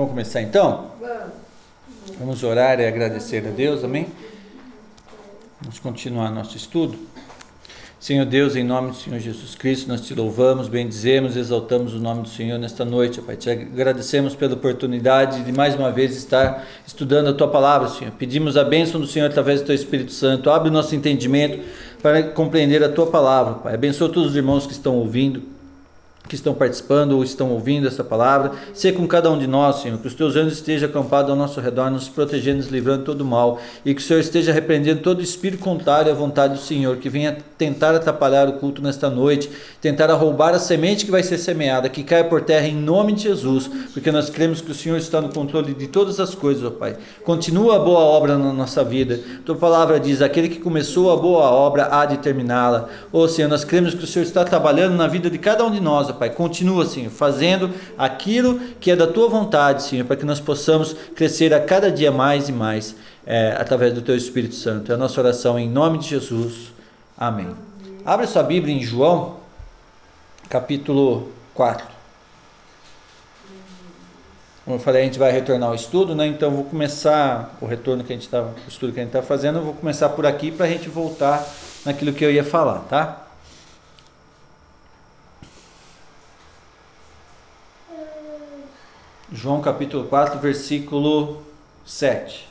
Vamos começar então? Vamos. Vamos orar e agradecer a Deus, amém? Vamos continuar nosso estudo. Senhor Deus, em nome do Senhor Jesus Cristo, nós te louvamos, bendizemos, exaltamos o nome do Senhor nesta noite, Pai. Te agradecemos pela oportunidade de mais uma vez estar estudando a tua palavra, Senhor. Pedimos a bênção do Senhor através do teu Espírito Santo. Abre o nosso entendimento para compreender a tua palavra, Pai. Abençoa todos os irmãos que estão ouvindo que estão participando ou estão ouvindo essa palavra. Ser com cada um de nós, Senhor, que os teus anjos estejam acampados ao nosso redor, nos protegendo, nos livrando de todo mal, e que o Senhor esteja repreendendo todo espírito contrário à vontade do Senhor, que venha tentar atrapalhar o culto nesta noite, tentar roubar a semente que vai ser semeada, que caia por terra em nome de Jesus, porque nós cremos que o Senhor está no controle de todas as coisas, ó Pai. Continua a boa obra na nossa vida. Tua palavra diz: aquele que começou a boa obra há de terminá-la. Ô Senhor, nós cremos que o Senhor está trabalhando na vida de cada um de nós, ó Pai. Continua, Senhor, fazendo aquilo que é da tua vontade, Senhor, para que nós possamos crescer a cada dia mais e mais é, através do teu Espírito Santo. É a nossa oração em nome de Jesus. Amém. Abre sua Bíblia em João, capítulo 4. Como eu falei, a gente vai retornar ao estudo, né? Então vou começar o retorno que a gente está, o estudo que a gente está fazendo, eu vou começar por aqui para a gente voltar naquilo que eu ia falar, tá? João capítulo 4, versículo 7.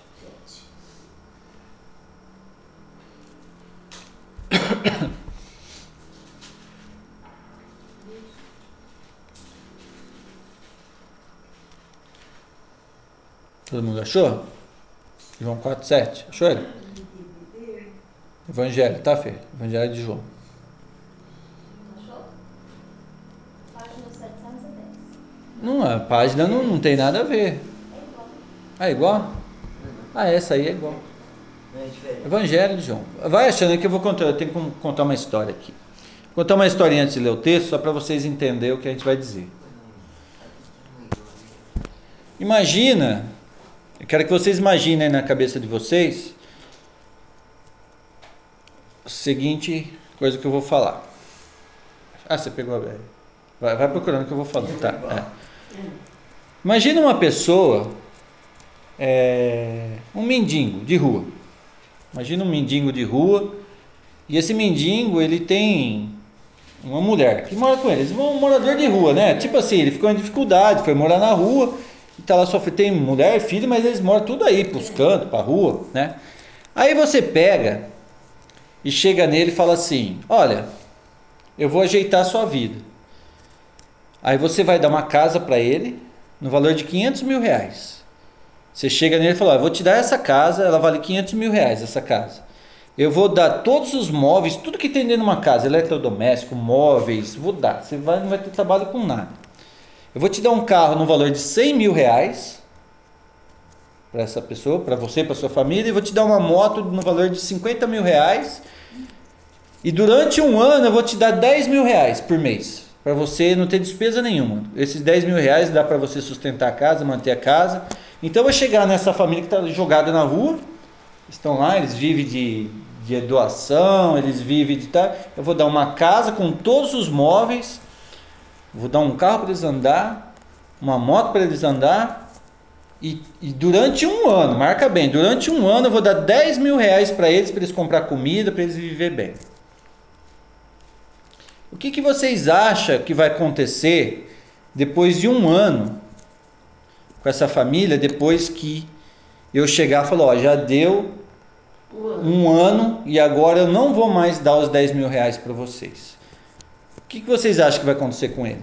Todo mundo achou? João 4, 7. Achou ele? Evangelho, tá, Fê? Evangelho de João. Não, a página não, não tem nada a ver. É igual. Ah, é igual? Ah, essa aí é igual. Evangelho de João. Vai achando que eu vou contar, eu tenho que contar uma história aqui. Vou contar uma historinha antes de ler o texto, só para vocês entenderem o que a gente vai dizer. Imagina, eu quero que vocês imaginem na cabeça de vocês a seguinte coisa que eu vou falar. Ah, você pegou a velha. Vai, vai procurando que eu vou falar. Tá, é. Imagina uma pessoa, é, um mendigo de rua. Imagina um mendigo de rua e esse mendigo ele tem uma mulher que mora com ele, um morador de rua, né? Tipo assim, ele ficou em dificuldade, foi morar na rua e tá lá sofrendo. Tem mulher, filho, mas eles moram tudo aí, pros cantos, pra rua, né? Aí você pega e chega nele e fala assim: Olha, eu vou ajeitar a sua vida. Aí você vai dar uma casa para ele no valor de 500 mil reais. Você chega nele e fala: Eu vou te dar essa casa, ela vale 500 mil reais, essa casa. Eu vou dar todos os móveis, tudo que tem dentro de uma casa, eletrodoméstico, móveis, vou dar. Você vai, não vai ter trabalho com nada. Eu vou te dar um carro no valor de 100 mil reais para essa pessoa, para você, para sua família, e vou te dar uma moto no valor de 50 mil reais. E durante um ano eu vou te dar 10 mil reais por mês, para você não ter despesa nenhuma. Esses 10 mil reais dá para você sustentar a casa, manter a casa. Então eu vou chegar nessa família que está jogada na rua, estão lá, eles vivem de, de doação, eles vivem de tal. Eu vou dar uma casa com todos os móveis, vou dar um carro para eles andar, uma moto para eles andar. E, e durante um ano, marca bem, durante um ano eu vou dar 10 mil reais para eles, para eles comprar comida, para eles viver bem. O que, que vocês acham que vai acontecer depois de um ano com essa família, depois que eu chegar e falar, ó, já deu um ano e agora eu não vou mais dar os 10 mil reais para vocês. O que, que vocês acham que vai acontecer com ele?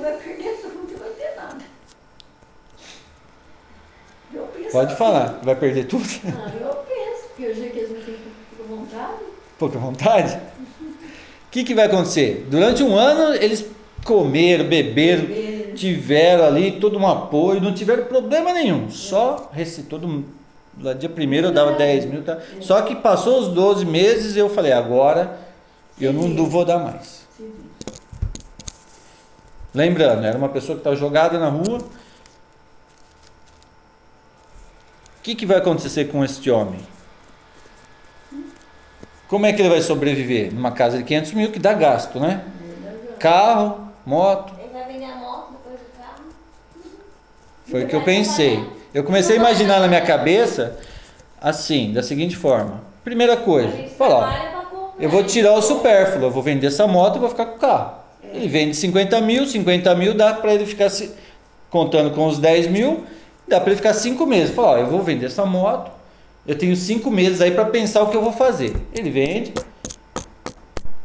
Vai perder tudo, não vai ter nada. Eu penso Pode falar, vai perder tudo? Eu penso, porque eu sei que eles não têm pouca vontade. Pouca vontade? O que, que vai acontecer? Durante um ano eles comeram, beberam, Beber. tiveram ali todo um apoio, não tiveram problema nenhum. Só rece- todo dia primeiro eu dava 10 mil, tá? Só que passou os 12 meses eu falei, agora eu não vou dar mais. Lembrando, era uma pessoa que estava jogada na rua. O que, que vai acontecer com este homem? Como é que ele vai sobreviver? Numa casa de 500 mil que dá gasto, né? Carro, moto. Ele vai vender a moto depois do carro. Foi o que eu pensei. Eu comecei a imaginar na minha cabeça assim, da seguinte forma. Primeira coisa, falar, eu vou tirar o supérfluo, eu vou vender essa moto e vou ficar com o carro. Ele vende 50 mil, 50 mil dá para ele ficar se- contando com os 10 mil, dá para ele ficar 5 meses. Falar, eu vou vender essa moto, eu tenho 5 meses aí para pensar o que eu vou fazer. Ele vende.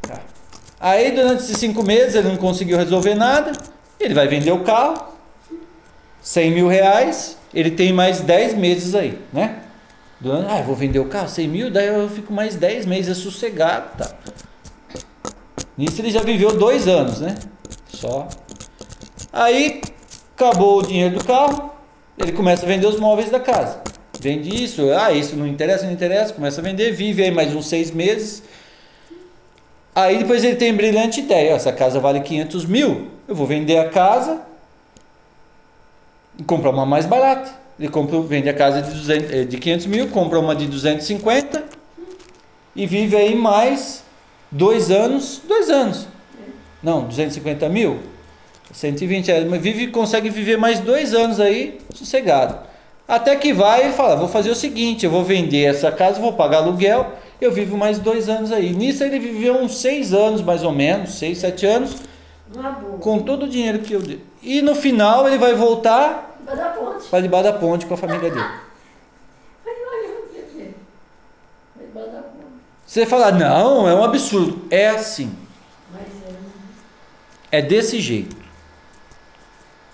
Tá. Aí durante esses 5 meses ele não conseguiu resolver nada, ele vai vender o carro, 100 mil reais, ele tem mais 10 meses aí, né? Durante, ah, vou vender o carro, 100 mil, daí eu fico mais 10 meses, é sossegado, tá? Nisso ele já viveu dois anos, né? Só. Aí acabou o dinheiro do carro, ele começa a vender os móveis da casa. Vende isso, ah, isso não interessa, não interessa, começa a vender, vive aí mais uns seis meses. Aí depois ele tem brilhante ideia, essa casa vale 500 mil, eu vou vender a casa e comprar uma mais barata. Ele compra, vende a casa de, 200, eh, de 500 mil, compra uma de 250 e vive aí mais dois anos, dois anos. Não, 250 mil, 120 reais, mas vive, consegue viver mais dois anos aí, sossegado. Até que vai, ele fala, vou fazer o seguinte, eu vou vender essa casa, vou pagar aluguel, eu vivo mais dois anos aí. Nisso ele viveu uns seis anos, mais ou menos, seis, sete anos, com todo o dinheiro que eu dei. E no final ele vai voltar para debaixo da ponte com a família dele. Você fala, não, é um absurdo. É assim. É. É desse jeito.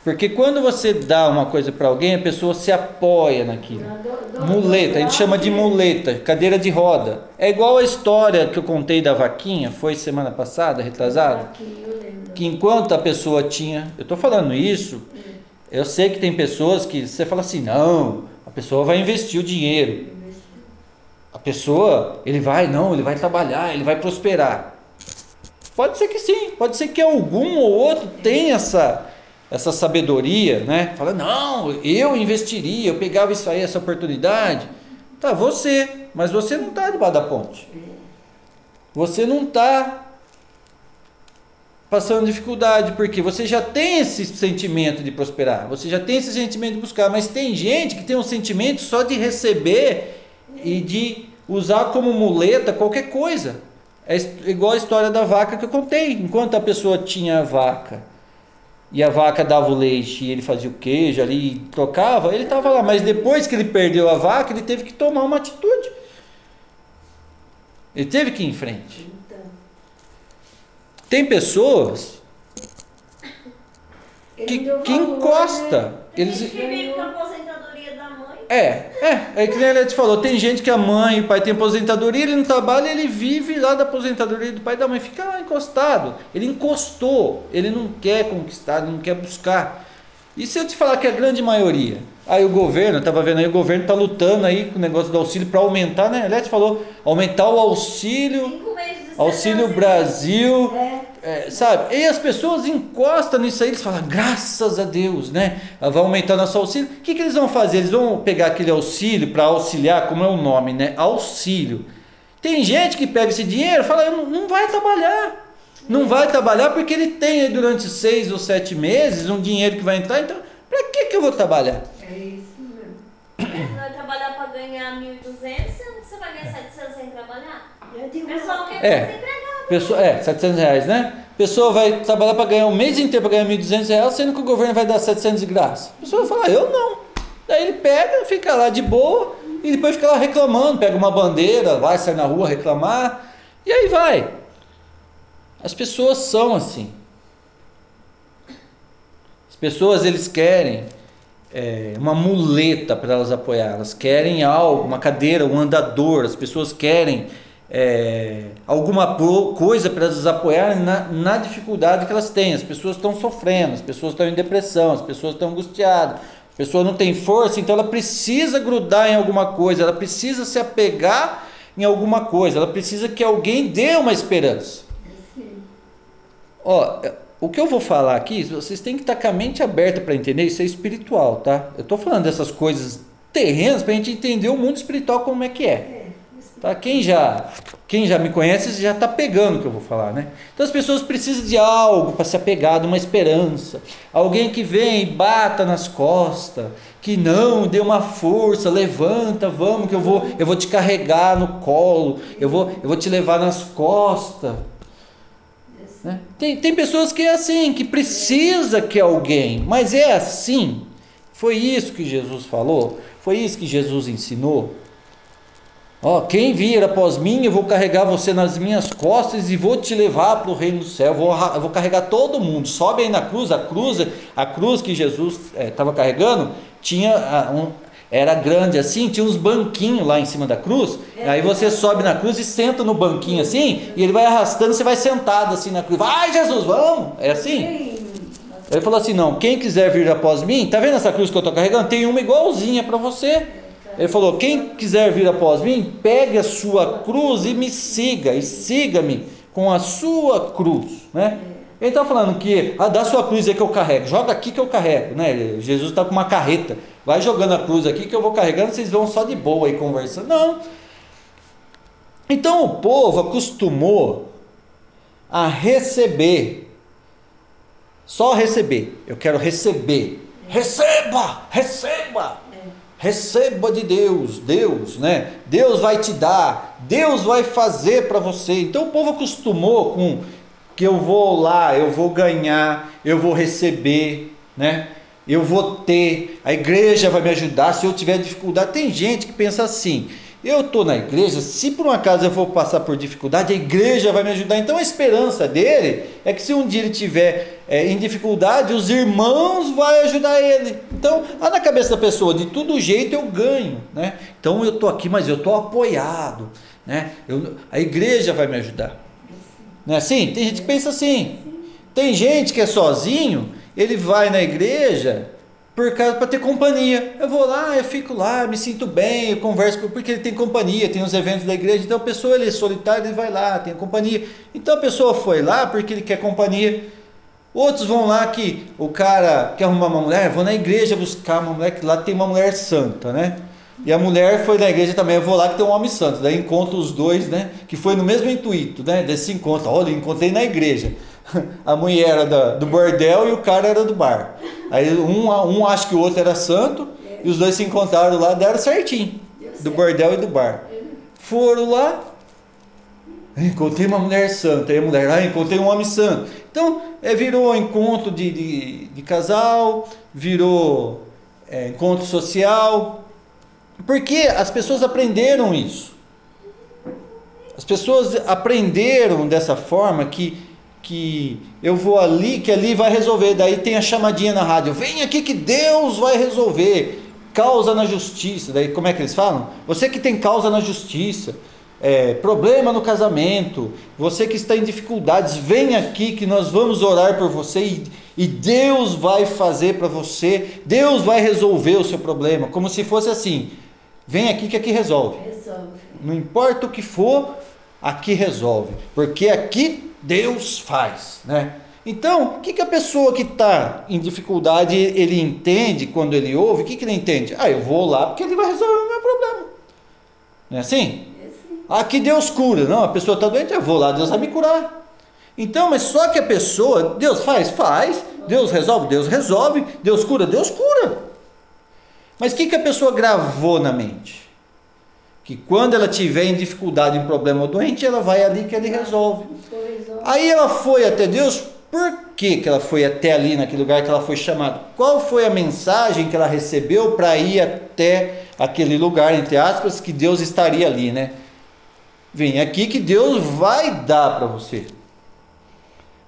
Porque quando você dá uma coisa para alguém, a pessoa se apoia naquilo. Muleta, a gente chama de muleta, cadeira de roda. É igual a história que eu contei da vaquinha, foi semana passada, retrasada, que enquanto a pessoa tinha, eu tô falando isso, eu sei que tem pessoas que você fala assim, não, a pessoa vai investir o dinheiro. A pessoa, ele vai, não, ele vai trabalhar, ele vai prosperar. Pode ser que sim, pode ser que algum ou outro tenha essa, essa sabedoria, né? Fala, não, eu investiria, eu pegava isso aí, essa oportunidade. Tá, você, mas você não está debaixo da ponte. Você não está passando dificuldade, porque você já tem esse sentimento de prosperar, você já tem esse sentimento de buscar, mas tem gente que tem um sentimento só de receber e de usar como muleta qualquer coisa. É igual a história da vaca que eu contei. Enquanto a pessoa tinha a vaca e a vaca dava o leite e ele fazia o queijo ali, trocava, ele estava lá. Mas depois que ele perdeu a vaca, ele teve que tomar uma atitude. Ele teve que ir em frente. Então, Tem pessoas que, que encosta. né? Eles, É, é, é que nem a Leti falou, tem gente que a mãe e o pai tem aposentadoria, ele não trabalha, ele vive lá da aposentadoria do pai e da mãe, fica lá encostado. Ele encostou, ele não quer conquistar, ele não quer buscar. E se eu te falar que a grande maioria, aí o governo, eu estava vendo aí, o governo está lutando aí com o negócio do auxílio para aumentar, né? A Leti falou, aumentar o auxílio, Cinco meses de auxílio 70 Brasil, É, é, sabe? E as pessoas encostam nisso aí, eles falam, graças a Deus, né? Vai aumentar nosso auxílio. O que, que eles vão fazer? Eles vão pegar aquele auxílio para auxiliar, como é o nome, né? Auxílio. Tem gente que pega esse dinheiro e fala, não, não vai trabalhar. Não vai trabalhar porque ele tem aí durante seis ou sete meses um dinheiro que vai entrar, então, para que, que eu vou trabalhar? é isso mesmo. Você vai trabalhar para ganhar 1.200, você vai ganhar 700 sem trabalhar? Eu O pessoal quer É. Pessoa, é, 700 reais, né? Pessoa vai trabalhar para ganhar um mês inteiro para ganhar 1.200 reais, sendo que o governo vai dar 700 de graça. A pessoa fala, eu não. Daí ele pega, fica lá de boa e depois fica lá reclamando, pega uma bandeira, vai, sai na rua reclamar e aí vai. As pessoas são assim. As pessoas eles querem é, uma muleta para elas apoiar, elas querem algo, uma cadeira, um andador, as pessoas querem é, alguma coisa para elas apoiarem na, na dificuldade que elas têm. As pessoas estão sofrendo, as pessoas estão em depressão, as pessoas estão angustiadas, a pessoa não tem força, então ela precisa grudar em alguma coisa, ela precisa se apegar em alguma coisa, ela precisa que alguém dê uma esperança. Ó, o que eu vou falar aqui, vocês têm que estar com a mente aberta para entender, isso é espiritual, tá? Eu tô falando dessas coisas terrenas para a gente entender o mundo espiritual como é que é. Tá? Quem já quem já me conhece já está pegando o que eu vou falar, né? Então as pessoas precisam de algo para se apegar, de uma esperança. Alguém que vem e bata nas costas, que não, dê uma força, levanta, vamos que eu vou, eu vou te carregar no colo, eu vou, eu vou te levar nas costas. Né? Tem, tem pessoas que é assim, que precisa que alguém, mas é assim. Foi isso que Jesus falou, foi isso que Jesus ensinou. Ó, quem vir após mim, eu vou carregar você nas minhas costas e vou te levar para o reino do céu. Eu vou, eu vou carregar todo mundo. Sobe aí na cruz, a cruz, a cruz que Jesus estava é, carregando tinha um, era grande assim, tinha uns banquinhos lá em cima da cruz. É. Aí você sobe na cruz e senta no banquinho assim, e ele vai arrastando, você vai sentado assim na cruz. Vai, Jesus, vamos! É assim. Ele falou assim: não, quem quiser vir após mim, tá vendo essa cruz que eu estou carregando? Tem uma igualzinha para você. Ele falou: quem quiser vir após mim, pegue a sua cruz e me siga, e siga-me com a sua cruz, né? Ele está falando que, ah, dá sua cruz aí que eu carrego, joga aqui que eu carrego, né? Jesus está com uma carreta, vai jogando a cruz aqui que eu vou carregando, vocês vão só de boa aí conversando. Não. Então o povo acostumou a receber, só receber. Eu quero receber. Receba, receba. Receba de Deus, Deus, né? Deus vai te dar, Deus vai fazer para você. Então o povo acostumou com que eu vou lá, eu vou ganhar, eu vou receber, né? Eu vou ter, a igreja vai me ajudar se eu tiver dificuldade. Tem gente que pensa assim: eu estou na igreja, se por um acaso eu for passar por dificuldade, a igreja vai me ajudar. Então a esperança dele é que se um dia ele tiver é, em dificuldade, os irmãos vão ajudar ele. Então, lá na cabeça da pessoa, de todo jeito eu ganho, né? Então eu estou aqui, mas eu estou apoiado, né? Eu, a igreja vai me ajudar. Não é assim? Tem gente que pensa assim. Tem gente que é sozinho, ele vai na igreja por causa para ter companhia. Eu vou lá, eu fico lá, me sinto bem, eu converso com, porque ele tem companhia, tem os eventos da igreja. Então a pessoa ele é solitário, ele vai lá, tem companhia. Então a pessoa foi lá porque ele quer companhia. Outros vão lá que o cara quer arrumar uma mulher, vou na igreja buscar uma mulher que lá tem uma mulher santa, né? E a mulher foi na igreja também, eu vou lá que tem um homem santo. Daí encontro os dois, né? Que foi no mesmo intuito, né? Desse encontro. Olha, encontrei na igreja. A mulher era do bordel e o cara era do bar. Aí um, um acha que o outro era santo e os dois se encontraram lá, deram certinho. Do bordel e do bar. Foram lá, encontrei uma mulher santa. Aí a mulher, ah, encontrei um homem santo. Então, é, virou encontro de, de, de casal, virou é, encontro social, porque as pessoas aprenderam isso. As pessoas aprenderam dessa forma que, que eu vou ali, que ali vai resolver. Daí tem a chamadinha na rádio: vem aqui que Deus vai resolver. Causa na justiça. Daí como é que eles falam? Você que tem causa na justiça. É, problema no casamento, você que está em dificuldades, vem aqui que nós vamos orar por você e, e Deus vai fazer para você, Deus vai resolver o seu problema, como se fosse assim: Vem aqui que aqui resolve. resolve. Não importa o que for, aqui resolve. Porque aqui Deus faz, né? Então, o que, que a pessoa que está em dificuldade, ele entende quando ele ouve? O que, que ele entende? Ah, eu vou lá porque ele vai resolver o meu problema. Não é assim? É assim. Aqui Deus cura. Não, a pessoa está doente, eu vou lá, Deus vai me curar. Então, mas só que a pessoa, Deus faz? Faz. Deus resolve? Deus resolve. Deus cura? Deus cura. Mas o que, que a pessoa gravou na mente? Que quando ela tiver em dificuldade, em problema doente, ela vai ali que ele resolve. Aí ela foi até Deus, por que, que ela foi até ali, naquele lugar que ela foi chamada? Qual foi a mensagem que ela recebeu para ir até aquele lugar, entre aspas, que Deus estaria ali, né? Vem aqui que Deus vai dar para você.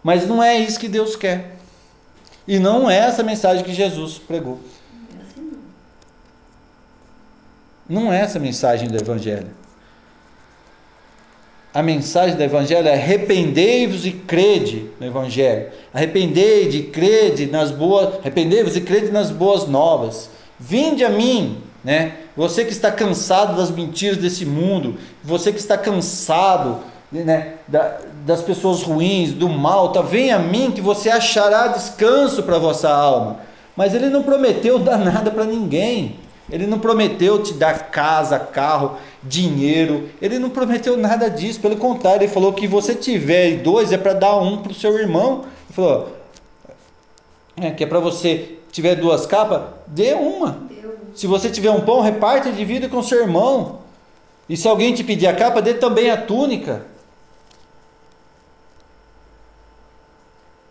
Mas não é isso que Deus quer. E não é essa mensagem que Jesus pregou. Não é essa a mensagem do Evangelho. A mensagem do Evangelho é arrependei-vos e crede no Evangelho. Arrependei e crede nas boas, arrependei-vos e crede nas boas novas. Vinde a mim, né? Você que está cansado das mentiras desse mundo, você que está cansado né, das pessoas ruins, do mal, tá? Vem a mim que você achará descanso para vossa alma. Mas ele não prometeu dar nada para ninguém. Ele não prometeu te dar casa, carro, dinheiro. Ele não prometeu nada disso. Pelo contrário, ele falou que você tiver dois é para dar um para o seu irmão. Ele falou é, que é para você tiver duas capas, dê uma. Se você tiver um pão, reparte e divida com seu irmão. E se alguém te pedir a capa, dê também a túnica.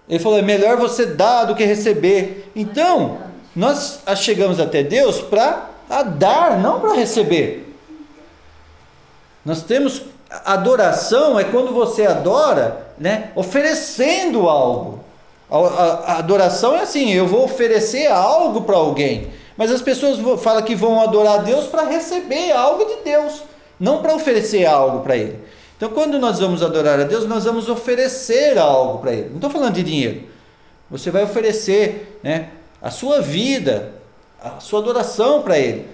Ele falou: é melhor você dar do que receber. Então, nós chegamos até Deus para dar, não para receber. Nós temos adoração é quando você adora, né, oferecendo algo. A, a- a adoração é assim, eu vou oferecer algo para alguém. Mas as pessoas falam que vão adorar a Deus para receber algo de Deus, não para oferecer algo para Ele. Então, quando nós vamos adorar a Deus, nós vamos oferecer algo para Ele. Não estou falando de dinheiro. Você vai oferecer né, a sua vida, a sua adoração para Ele.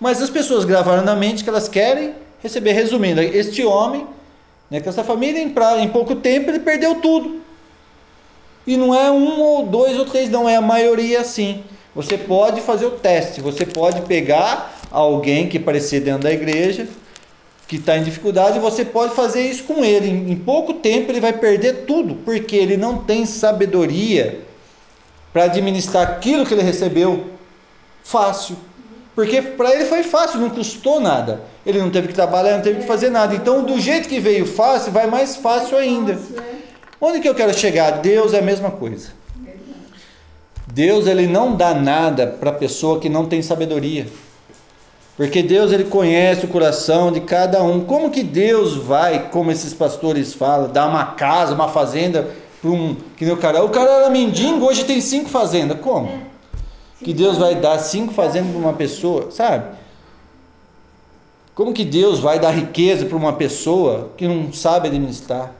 Mas as pessoas gravaram na mente que elas querem receber. Resumindo, este homem, né, com essa família, em, pra- em pouco tempo, ele perdeu tudo. E não é um ou dois ou três, não, é a maioria assim. Você pode fazer o teste, você pode pegar alguém que parecer dentro da igreja, que está em dificuldade, você pode fazer isso com ele. Em pouco tempo ele vai perder tudo, porque ele não tem sabedoria para administrar aquilo que ele recebeu fácil. Porque para ele foi fácil, não custou nada. Ele não teve que trabalhar, não teve que fazer nada. Então, do jeito que veio fácil, vai mais fácil ainda. Onde que eu quero chegar? Deus é a mesma coisa. Deus ele não dá nada para pessoa que não tem sabedoria. Porque Deus ele conhece o coração de cada um. Como que Deus vai, como esses pastores falam, dar uma casa, uma fazenda para um que nem o cara, o cara era mendigo, hoje tem cinco fazendas. Como? Que Deus vai dar cinco fazendas para uma pessoa, sabe? Como que Deus vai dar riqueza para uma pessoa que não sabe administrar?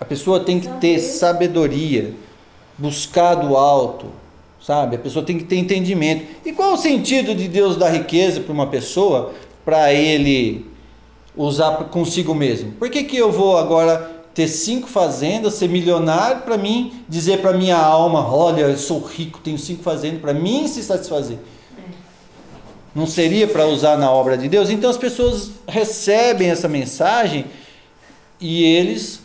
A pessoa tem que ter sabedoria, buscar do alto, sabe? A pessoa tem que ter entendimento. E qual o sentido de Deus dar riqueza para uma pessoa para ele usar consigo mesmo? Por que, que eu vou agora ter cinco fazendas, ser milionário para mim, dizer para minha alma, olha, eu sou rico, tenho cinco fazendas, para mim se satisfazer? Não seria para usar na obra de Deus? Então as pessoas recebem essa mensagem e eles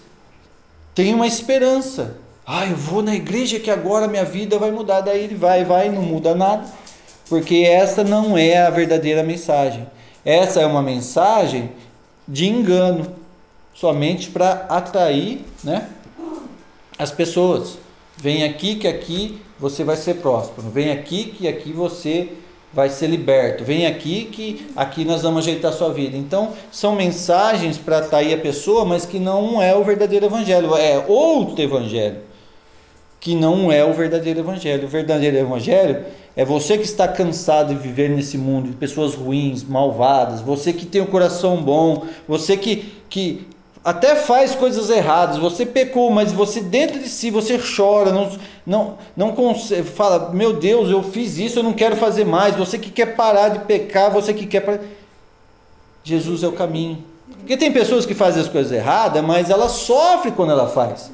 tem uma esperança. Ah, eu vou na igreja que agora minha vida vai mudar. Daí ele vai, vai, não muda nada. Porque essa não é a verdadeira mensagem. Essa é uma mensagem de engano, somente para atrair, né, as pessoas. Vem aqui que aqui você vai ser próspero. Vem aqui que aqui você vai ser liberto. Vem aqui que aqui nós vamos ajeitar a sua vida. Então, são mensagens para atrair a pessoa, mas que não é o verdadeiro evangelho, é outro evangelho. Que não é o verdadeiro evangelho. O verdadeiro evangelho é você que está cansado de viver nesse mundo de pessoas ruins, malvadas, você que tem o coração bom, você que, que até faz coisas erradas, você pecou, mas você dentro de si você chora, não não não consegue, fala, meu Deus, eu fiz isso, eu não quero fazer mais. Você que quer parar de pecar, você que quer parar... Jesus é o caminho. Porque tem pessoas que fazem as coisas erradas, mas ela sofre quando ela faz.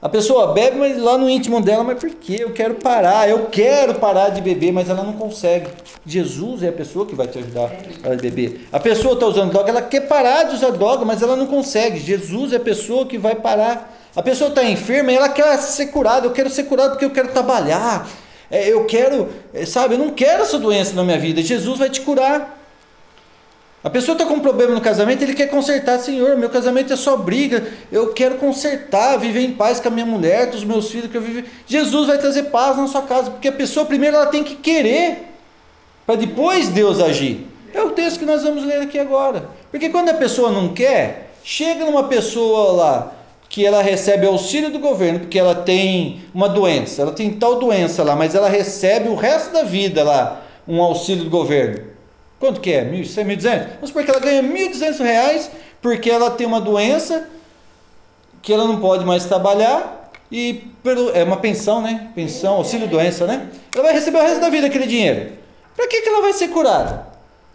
A pessoa bebe, mas lá no íntimo dela, mas por quê? Eu quero parar, eu quero parar de beber, mas ela não consegue. Jesus é a pessoa que vai te ajudar a beber. A pessoa está usando droga, ela quer parar de usar droga, mas ela não consegue. Jesus é a pessoa que vai parar. A pessoa está enferma e ela quer ser curada. Eu quero ser curado porque eu quero trabalhar. É, eu quero, é, sabe, eu não quero essa doença na minha vida. Jesus vai te curar. A pessoa está com um problema no casamento, ele quer consertar, Senhor, meu casamento é só briga, eu quero consertar, viver em paz com a minha mulher, com os meus filhos, que eu vivo. Jesus vai trazer paz na sua casa, porque a pessoa primeiro ela tem que querer, para depois Deus agir. É o texto que nós vamos ler aqui agora. Porque quando a pessoa não quer, chega numa pessoa lá que ela recebe auxílio do governo, porque ela tem uma doença, ela tem tal doença lá, mas ela recebe o resto da vida lá um auxílio do governo. Quanto que é? 1.100, 1.200? Vamos supor que ela ganha 1.200 reais porque ela tem uma doença que ela não pode mais trabalhar e pelo, é uma pensão, né? Pensão, auxílio doença, né? Ela vai receber o resto da vida aquele dinheiro. Para que, que ela vai ser curada?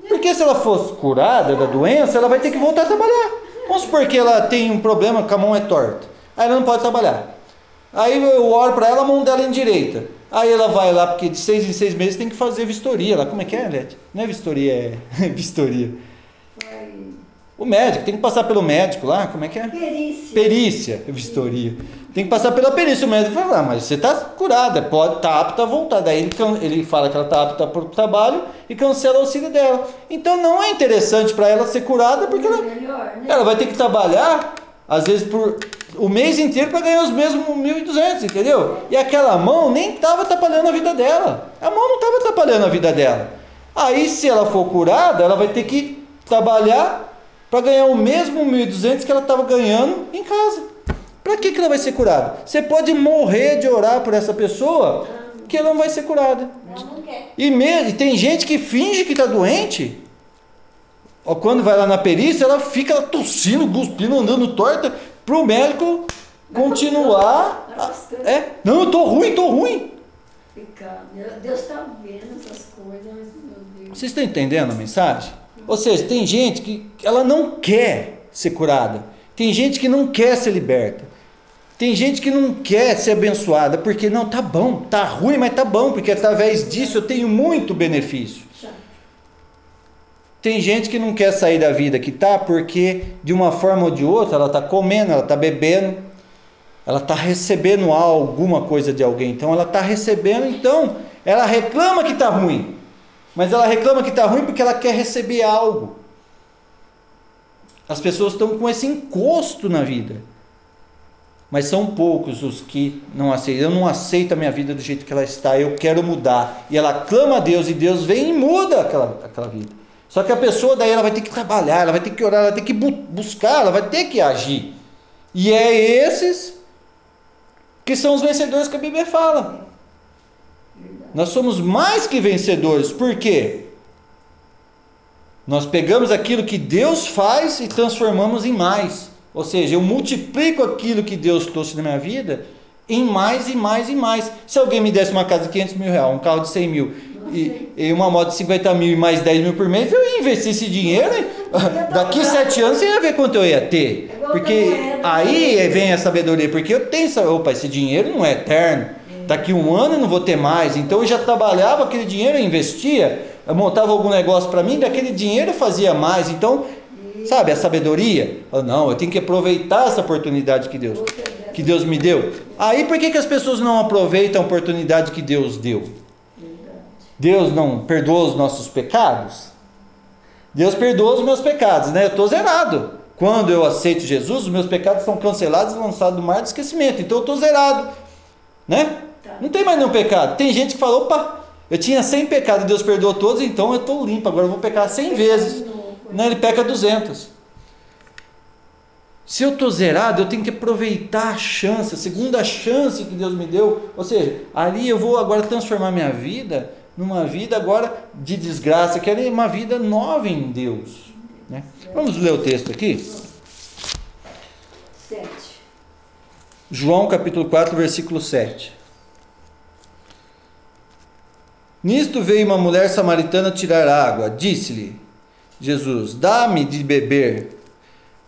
Porque se ela fosse curada da doença, ela vai ter que voltar a trabalhar. Vamos supor que ela tem um problema que a mão é torta. Aí ela não pode trabalhar. Aí eu oro para ela, a mão dela é endireita. Aí ela vai lá, porque de seis em seis meses tem que fazer vistoria lá. Como é que é, Lete? Não é vistoria, é vistoria. O médico, tem que passar pelo médico lá, como é que é? Perícia. Perícia, vistoria. Tem que passar pela perícia. O médico vai falar, mas você está curada, pode estar tá apta a voltar. Daí ele, ele fala que ela está apta para o trabalho e cancela o auxílio dela. Então não é interessante para ela ser curada, porque ela, Melhor, né? ela vai ter que trabalhar, às vezes, por o mês inteiro para ganhar os mesmos 1.200, entendeu? E aquela mão nem estava atrapalhando a vida dela. A mão não estava atrapalhando a vida dela. Aí, se ela for curada, ela vai ter que trabalhar para ganhar o mesmo 1.200 que ela estava ganhando em casa. Para que, que ela vai ser curada? Você pode morrer de orar por essa pessoa que ela não vai ser curada. Ela não quer. E, me- e tem gente que finge que está doente. Ó, quando vai lá na perícia, ela fica tossindo, cuspindo, andando torta, para o médico continuar. a- é, não, eu tô ruim, tô ruim. Deus está vendo essas coisas, mas meu Deus. Vocês estão entendendo a mensagem? Ou seja, tem gente que ela não quer ser curada. Tem gente que não quer ser liberta. Tem gente que não quer ser abençoada porque não tá bom, tá ruim, mas tá bom, porque através disso eu tenho muito benefício. Tem gente que não quer sair da vida que tá porque de uma forma ou de outra ela tá comendo, ela tá bebendo, ela tá recebendo alguma coisa de alguém. Então ela tá recebendo, então ela reclama que tá ruim. Mas ela reclama que tá ruim porque ela quer receber algo. As pessoas estão com esse encosto na vida. Mas são poucos os que não aceitam. Eu não aceito a minha vida do jeito que ela está, eu quero mudar. E ela clama a Deus e Deus vem e muda aquela, aquela vida. Só que a pessoa daí ela vai ter que trabalhar, ela vai ter que orar, ela vai ter que bu- buscar, ela vai ter que agir. E é esses que são os vencedores que a Bíblia fala. Nós somos mais que vencedores. Por quê? Nós pegamos aquilo que Deus faz e transformamos em mais. Ou seja, eu multiplico aquilo que Deus trouxe na minha vida em mais e mais e mais. Se alguém me desse uma casa de 500 mil reais, um carro de 100 mil e, e uma moto de 50 mil e mais 10 mil por mês, eu ia investir esse dinheiro. Daqui sete anos você ia ver quanto eu ia ter. Porque aí vem a sabedoria. Porque eu tenho essa. Opa, esse dinheiro não é eterno. Daqui um ano eu não vou ter mais. Então eu já trabalhava aquele dinheiro, eu investia, eu montava algum negócio para mim, daquele dinheiro eu fazia mais. Então, sabe, a sabedoria? Não, eu tenho que aproveitar essa oportunidade que Deus, que Deus me deu. Aí por que, que as pessoas não aproveitam a oportunidade que Deus deu? Deus não perdoa os nossos pecados? Deus perdoa os meus pecados, né? Eu estou zerado. Quando eu aceito Jesus, os meus pecados são cancelados e lançados no mar de esquecimento. Então eu estou zerado, né? Tá. Não tem mais nenhum pecado. Tem gente que fala, opa, eu tinha 100 pecados, Deus perdoou todos, então eu estou limpo, agora eu vou pecar 100 vezes. Não, ele peca 200. Se eu estou zerado, eu tenho que aproveitar a chance, a segunda chance que Deus me deu. Ou seja, ali eu vou agora transformar minha vida numa vida agora de desgraça, que é uma vida nova em Deus. né? Vamos ler o texto aqui? João capítulo 4, versículo 7. Nisto veio uma mulher samaritana tirar água. Disse-lhe Jesus: Dá-me de beber.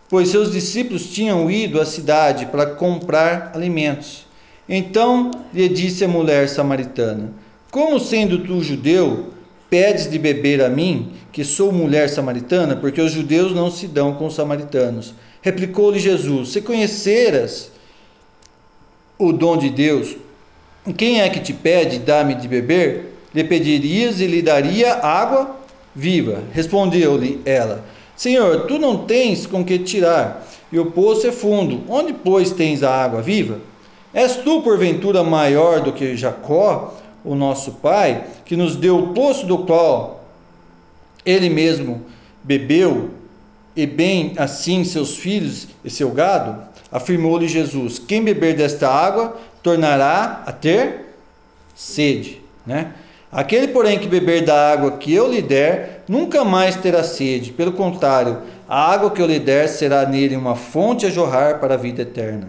Pois seus discípulos tinham ido à cidade para comprar alimentos. Então lhe disse a mulher samaritana: Como sendo tu judeu, pedes de beber a mim, que sou mulher samaritana? Porque os judeus não se dão com os samaritanos. Replicou-lhe Jesus: Se conheceras o dom de Deus, quem é que te pede, dá-me de beber? Lhe pedirias e lhe daria água viva. Respondeu-lhe ela: Senhor, tu não tens com que tirar, e o poço é fundo. Onde, pois, tens a água viva? És tu, porventura, maior do que Jacó, o nosso pai, que nos deu o poço do qual ele mesmo bebeu, e bem assim seus filhos e seu gado? Afirmou-lhe Jesus: Quem beber desta água tornará a ter sede, né? Aquele, porém, que beber da água que eu lhe der, nunca mais terá sede. Pelo contrário, a água que eu lhe der será nele uma fonte a jorrar para a vida eterna.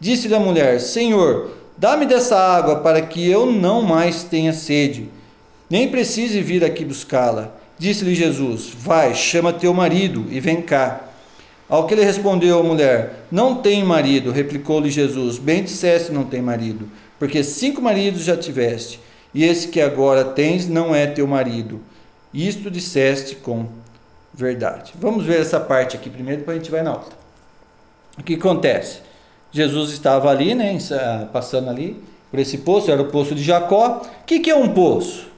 Disse-lhe a mulher: Senhor, dá-me dessa água para que eu não mais tenha sede, nem precise vir aqui buscá-la. Disse-lhe Jesus: Vai, chama teu marido e vem cá. Ao que lhe respondeu a mulher: Não tenho marido. Replicou-lhe Jesus: Bem disseste, não tem marido. porque cinco maridos já tiveste, e esse que agora tens não é teu marido. Isto disseste com verdade. Vamos ver essa parte aqui primeiro, depois a gente vai na outra. O que acontece? Jesus estava ali, né, passando ali por esse poço, era o poço de Jacó. O que, que é um poço?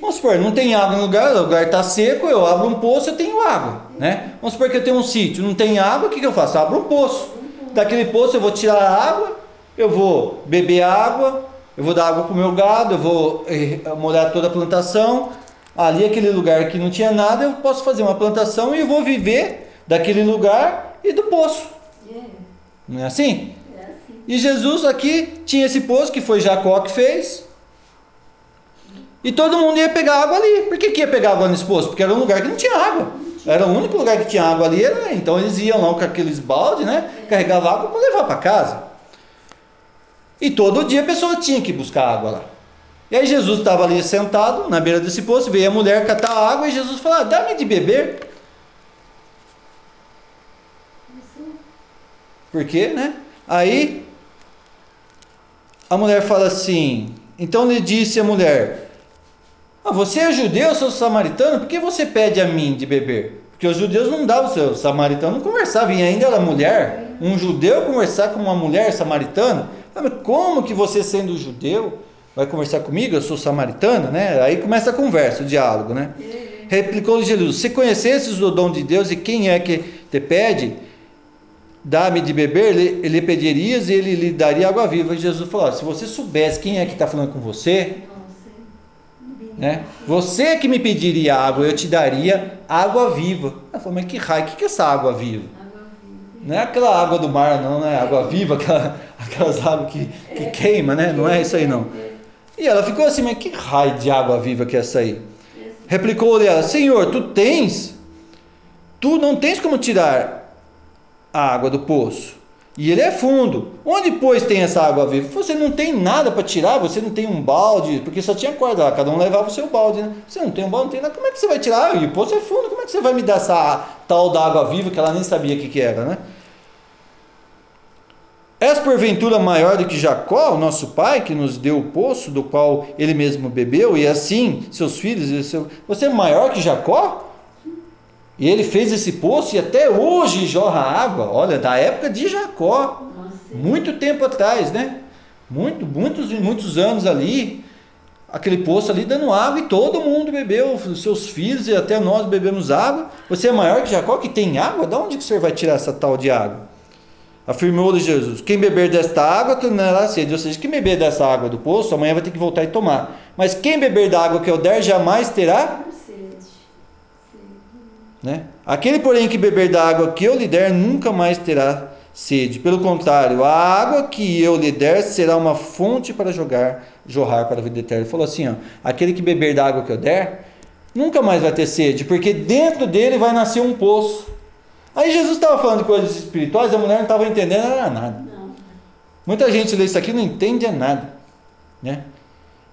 Vamos supor, não tem água no lugar, o lugar está seco, eu abro um poço, eu tenho água, né? Vamos supor que eu tenho um sítio, não tem água, o que, que eu faço? Eu abro um poço. Daquele poço eu vou tirar a água, eu vou beber água, eu vou dar água para o meu gado, eu vou eh, molhar toda a plantação. Ali, aquele lugar que não tinha nada, eu posso fazer uma plantação e eu vou viver daquele lugar e do poço. Não é assim? E Jesus aqui tinha esse poço que foi Jacó que fez. E todo mundo ia pegar água ali. Por que, que ia pegar água nesse poço? Porque era um lugar que não tinha água. Era o único lugar que tinha água ali. Era, então eles iam lá com aqueles baldes, né? Carregavam água para levar para casa. E todo dia a pessoa tinha que buscar água lá. E aí Jesus estava ali sentado na beira desse poço, veio a mulher catar água e Jesus falou: ah, dá-me de beber. Por quê, né? Aí a mulher fala assim: então lhe disse a mulher: ah, Você é judeu, eu sou samaritano, por que você pede a mim de beber? Porque os judeus não davam, o samaritano não conversava, e ainda era mulher. Um judeu conversar com uma mulher samaritana? Ah, como que você, sendo judeu, vai conversar comigo? Eu sou samaritana, né? Aí começa a conversa, o diálogo, né? Replicou-lhe Jesus: Se conhecesses o dom de Deus e quem é que te pede, dá-me de beber, ele, ele pedirias e ele lhe daria água viva. E Jesus falou: Se você soubesse quem é que está falando com você, né? Você que me pediria água, eu te daria água viva. Ela falou: Mas que raio, o que é essa água viva? Não é aquela água do mar, não, né? Água viva, aquela, aquelas águas que, que queima, né? Não é isso aí, não. E ela ficou assim: Mas que raio de água viva que é essa aí? Replicou-lhe ela: Senhor, tu tens, tu não tens como tirar a água do poço. E ele é fundo. Onde, pois, tem essa água viva? Você não tem nada para tirar, você não tem um balde, porque só tinha corda lá, cada um levava o seu balde, né? Você não tem um balde, não tem nada, como é que você vai tirar? E o poço é fundo, como é que você vai me dar essa tal da água viva que ela nem sabia o que, que era, né? És porventura maior do que Jacó, o nosso pai, que nos deu o poço, do qual ele mesmo bebeu, e assim seus filhos, e seu... você é maior que Jacó? E ele fez esse poço e até hoje jorra água, olha, da época de Jacó, muito tempo atrás, né? Muito, muitos e muitos anos ali, aquele poço ali dando água e todo mundo bebeu, os seus filhos e até nós bebemos água. Você é maior que Jacó que tem água? Da onde que o senhor vai tirar essa tal de água? Afirmou-lhe Jesus: Quem beber desta água tornará sede. Ou seja, quem beber dessa água do poço, amanhã vai ter que voltar e tomar. Mas quem beber da água que eu der, jamais terá né? Aquele, porém, que beber da água que eu lhe der, nunca mais terá sede. Pelo contrário, a água que eu lhe der será uma fonte para jogar, jorrar para a vida eterna. Ele falou assim: ó, aquele que beber da água que eu der, nunca mais vai ter sede, porque dentro dele vai nascer um poço. Aí Jesus estava falando de coisas espirituais, a mulher não estava entendendo nada. Muita gente lê isso aqui e não entende nada. Né?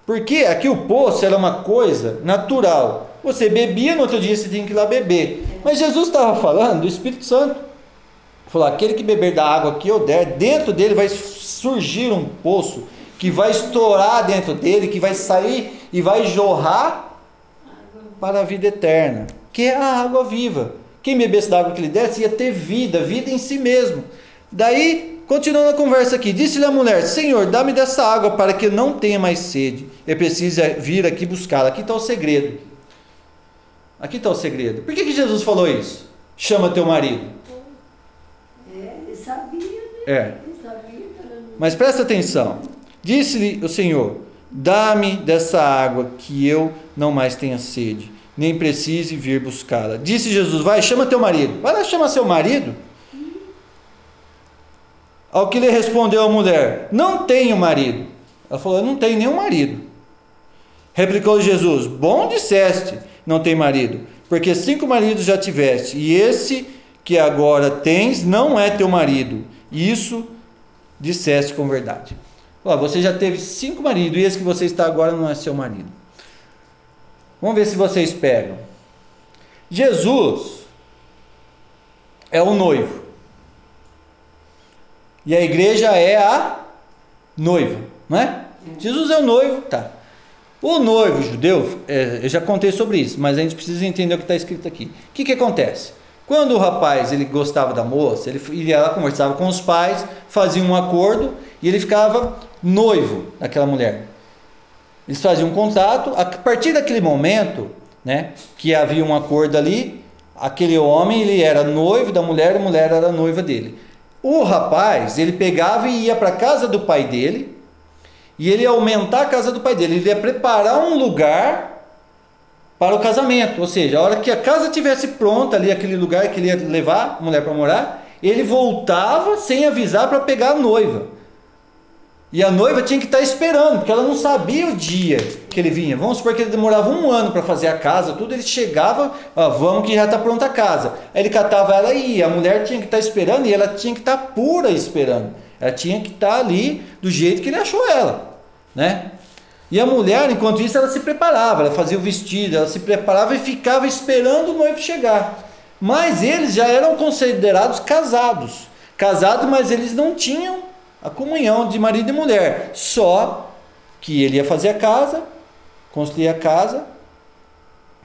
Porque aqui o poço era uma coisa natural. Você bebia, no outro dia você tinha que ir lá beber. Mas Jesus estava falando do Espírito Santo. Falou: aquele que beber da água que eu der, dentro dele vai surgir um poço que vai estourar dentro dele, que vai sair e vai jorrar para a vida eterna, que é a água viva. Quem bebesse da água que ele desse ia ter vida, vida em si mesmo. Daí, continuando a conversa aqui, disse-lhe a mulher: Senhor, dá-me dessa água para que eu não tenha mais sede. Eu preciso vir aqui buscar. Aqui está o segredo. Aqui está o segredo. Por que, que Jesus falou isso? Chama teu marido. É, ele sabia, né? É. Ele sabia. Mas presta atenção. Disse-lhe o Senhor: Dá-me dessa água que eu não mais tenha sede, nem precise vir buscá-la. Disse Jesus: Vai, chama teu marido. Vai lá, chama seu marido. Ao que lhe respondeu a mulher: Não tenho marido. Ela falou: Eu não tenho nenhum marido. Replicou Jesus: Bom disseste não tem marido, porque cinco maridos já tiveste, e esse que agora tens não é teu marido. Isso disseste com verdade. Ó, você já teve cinco maridos, e esse que você está agora não é seu marido. Vamos ver se vocês pegam. Jesus é o noivo. E a igreja é a noiva, não é? Jesus é o noivo, tá. O noivo judeu, é, eu já contei sobre isso, mas a gente precisa entender o que está escrito aqui. O que, que acontece? Quando o rapaz ele gostava da moça, ele ia lá, conversava com os pais, fazia um acordo e ele ficava noivo daquela mulher. Eles faziam um contrato, a partir daquele momento, né, que havia um acordo ali, aquele homem ele era noivo da mulher, a mulher era noiva dele. O rapaz, ele pegava e ia para casa do pai dele, e ele ia aumentar a casa do pai dele, ele ia preparar um lugar para o casamento, ou seja, a hora que a casa tivesse pronta ali, aquele lugar que ele ia levar a mulher para morar, ele voltava sem avisar para pegar a noiva. E a noiva tinha que estar esperando, porque ela não sabia o dia que ele vinha. Vamos supor que ele demorava um ano para fazer a casa, tudo. Ele chegava, ó, vamos que já está pronta a casa. Aí ele catava ela e ia. A mulher tinha que estar esperando e ela tinha que estar pura esperando. Ela tinha que estar ali do jeito que ele achou ela, né? E a mulher, enquanto isso, ela se preparava, ela fazia o vestido, ela se preparava e ficava esperando o noivo chegar. Mas eles já eram considerados casados. Casados, mas eles não tinham a comunhão de marido e mulher. Só que ele ia fazer a casa, construir a casa.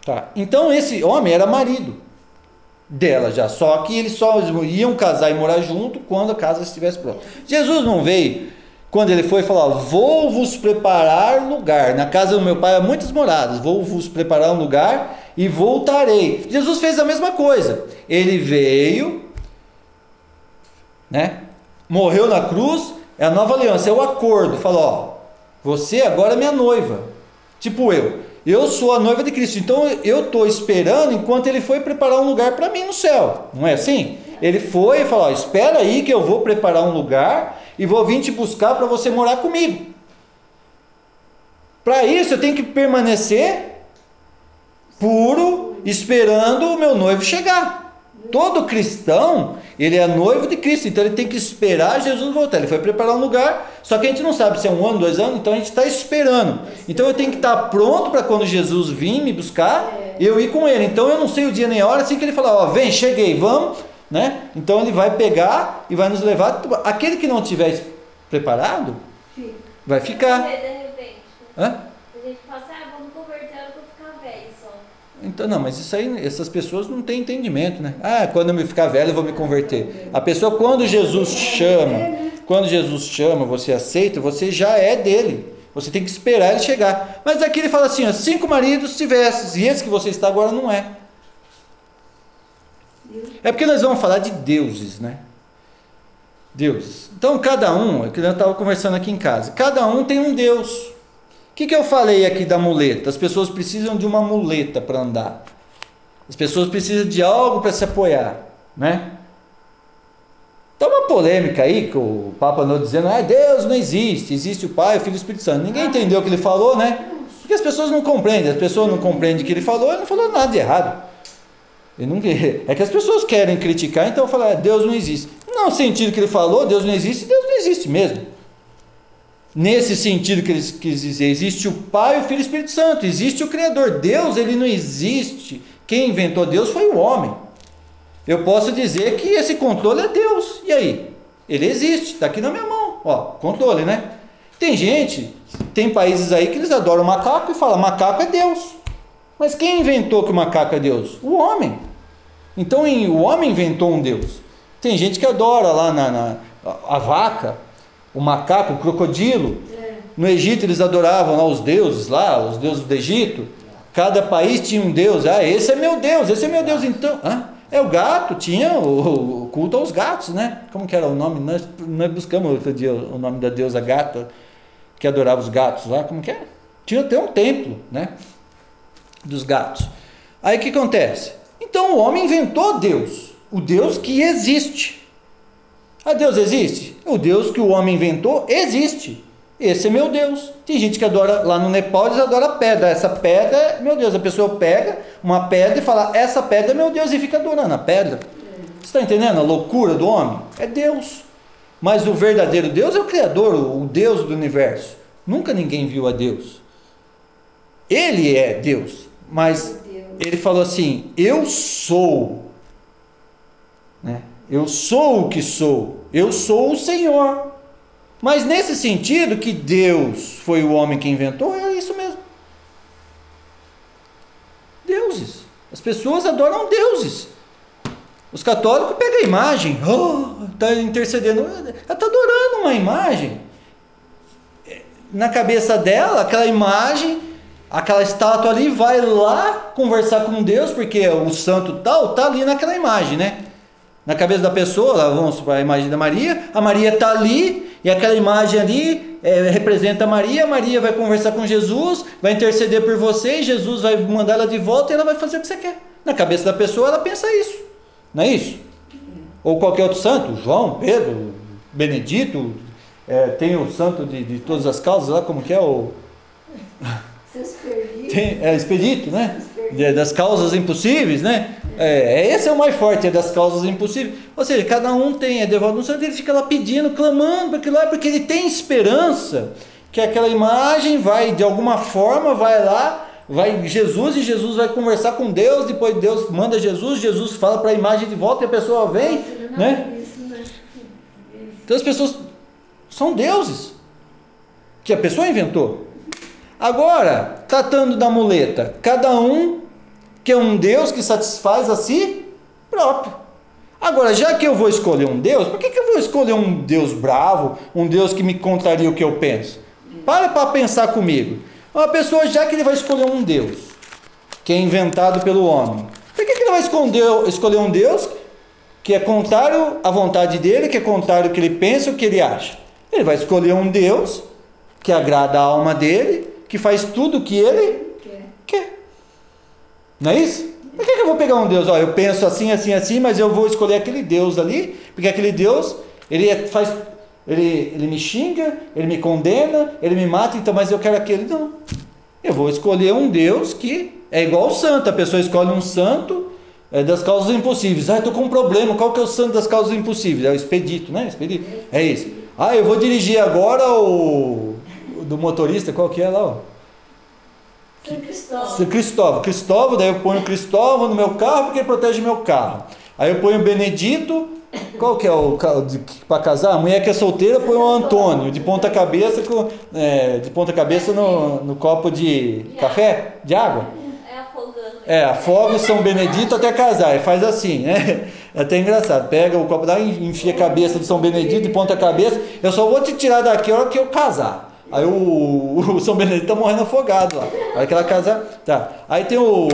Tá. Então esse homem era marido dela já. Só que eles só iam casar e morar junto quando a casa estivesse pronta. Jesus não veio quando ele foi falar: Vou vos preparar lugar. Na casa do meu pai há muitas moradas. Vou vos preparar um lugar e voltarei. Jesus fez a mesma coisa. Ele veio, né? morreu na cruz, é a nova aliança, é o acordo. Falou, ó, você agora é minha noiva. Tipo eu. Eu sou a noiva de Cristo. Então eu estou esperando enquanto ele foi preparar um lugar para mim no céu. Não é assim? Ele foi e falou: espera aí que eu vou preparar um lugar e vou vir te buscar para você morar comigo. Para isso eu tenho que permanecer puro, esperando o meu noivo chegar. Todo cristão, ele é noivo de Cristo, então ele tem que esperar Jesus voltar. Ele foi preparar um lugar, só que a gente não sabe se é um ano, dois anos, então a gente está esperando. Então eu tenho que estar pronto para quando Jesus vir me buscar, eu ir com ele. Então eu não sei o dia nem a hora, assim que ele falar, ó, vem, cheguei, vamos, né? Então ele vai pegar e vai nos levar. Aquele que não tiver preparado, vai ficar. Hã? A gente fala assim, ah, vamos converter para ficar velho só. Então, não, mas isso aí, essas pessoas não têm entendimento, né? Ah, quando eu me ficar velho eu vou me converter. A pessoa, quando Jesus chama, quando Jesus chama, você aceita, você já é dele. Você tem que esperar ele chegar. Mas aqui ele fala assim: ó, cinco maridos tivesses, e esse que você está agora não é. É porque nós vamos falar de deuses, né? Deuses. Então, cada um, é que eu estava conversando aqui em casa, cada um tem um Deus. O que, que eu falei aqui da muleta? As pessoas precisam de uma muleta para andar. As pessoas precisam de algo para se apoiar, né? Tá uma polêmica aí que o Papa andou dizendo, ah, Deus não existe, existe o Pai, o Filho e o Espírito Santo. Ninguém entendeu o que ele falou, né? Porque as pessoas não compreendem, as pessoas não compreendem o que ele falou, ele não falou nada de errado. Ele é que as pessoas querem criticar, então falar, ah, Deus não existe. Não, no sentido que ele falou, Deus não existe, Deus não existe mesmo. Nesse sentido que ele quis dizer, existe o Pai, o Filho e o Espírito Santo, existe o Criador. Deus, ele não existe. Quem inventou Deus foi o homem. Eu posso dizer que esse controle é Deus. E aí? Ele existe, está aqui na minha mão. Ó, controle, né? Tem gente, tem países aí que eles adoram macaco e falam, macaco é Deus. Mas quem inventou que o macaco é Deus? O homem. Então o homem inventou um Deus. Tem gente que adora lá na, na a vaca, o macaco, o crocodilo. No Egito eles adoravam lá os deuses lá, os deuses do Egito. Cada país tinha um deus. Ah, esse é meu Deus, esse é meu Deus. Então, ah, é o gato, tinha o, o, culto aos gatos, né? Como que era o nome? Nós, nós buscamos outro dia o nome da deusa gata que adorava os gatos lá. Como que era? Tinha até um templo, né? Dos gatos. Aí o que acontece? Então o homem inventou Deus, o Deus que existe. A Deus existe? O Deus que o homem inventou existe. Esse é meu Deus. Tem gente que adora lá no Nepal, eles adoram pedra. Essa pedra é meu Deus. A pessoa pega uma pedra e fala: Essa pedra é meu Deus, e fica adorando a pedra. Você está entendendo a loucura do homem? É Deus. Mas o verdadeiro Deus é o Criador, o Deus do universo. Nunca ninguém viu a Deus. Ele é Deus. Mas ele falou assim: Eu sou. Eu sou o que sou. Eu sou o Senhor. Mas nesse sentido que Deus foi o homem que inventou, é isso mesmo. Deuses. As pessoas adoram deuses. Os católicos pegam a imagem, está oh, intercedendo, ela está adorando uma imagem. Na cabeça dela, aquela imagem, aquela estátua ali vai lá conversar com Deus, porque o santo tal está ali naquela imagem, né? Na cabeça da pessoa, vamos para a imagem da Maria, a Maria está ali, e aquela imagem ali é, representa a Maria, a Maria vai conversar com Jesus, vai interceder por você, Jesus vai mandar ela de volta e ela vai fazer o que você quer. Na cabeça da pessoa, ela pensa isso, não é isso? Ou qualquer outro santo, João, Pedro, Benedito, é, tem o santo de, de todas as causas lá, como que é o. Tem, é expedito, né? Das causas impossíveis, né? É, esse é o mais forte, é das causas impossíveis. Ou seja, cada um tem, é devoto no santo, ele fica lá pedindo, clamando, porque lá, porque ele tem esperança que aquela imagem vai, de alguma forma, vai lá, vai Jesus e Jesus vai conversar com Deus, depois Deus manda Jesus, Jesus fala para a imagem de volta e a pessoa vem, né? Então as pessoas são deuses que a pessoa inventou. Agora, tratando da muleta, cada um que é um Deus que satisfaz a si próprio. Agora, já que eu vou escolher um Deus, por que, que eu vou escolher um Deus bravo, um Deus que me contaria o que eu penso? Para para pensar comigo. Uma pessoa, já que ele vai escolher um Deus, que é inventado pelo homem, por que, que ele vai esconder, escolher um Deus que é contrário à vontade dele, que é contrário ao que ele pensa, o que ele acha? Ele vai escolher um Deus que agrada a alma dele, que faz tudo o que ele quer. Não é isso? Por que, que eu vou pegar um Deus? Ó, eu penso assim, assim, assim, mas eu vou escolher aquele Deus ali, porque aquele Deus, ele é, faz, ele, ele me xinga, ele me condena, ele me mata, então, mas eu quero aquele. Não. Eu vou escolher um Deus que é igual o santo. A pessoa escolhe um santo é, das causas impossíveis. Ah, estou com um problema. Qual que é o santo das causas impossíveis? É o expedito, né? Expedito. É isso. Ah, eu vou dirigir agora o do motorista, qual que é lá? Ó? São Cristóvão. São Cristóvão. Cristóvão, daí eu ponho Cristóvão no meu carro porque ele protege meu carro. Aí eu ponho Benedito, qual que é o para casar? A mulher que é solteira põe o Antônio, de ponta cabeça com é, de ponta cabeça no, no copo de café, de água. É afogando. É, afoga o São Benedito até casar. E faz assim, né? É até engraçado. Pega o copo d'água, enfia a cabeça do São Benedito de ponta cabeça. Eu só vou te tirar daqui a hora que eu casar. Aí o, o São Benedito tá morrendo afogado lá. Aí aquela casa. Tá. Aí tem o,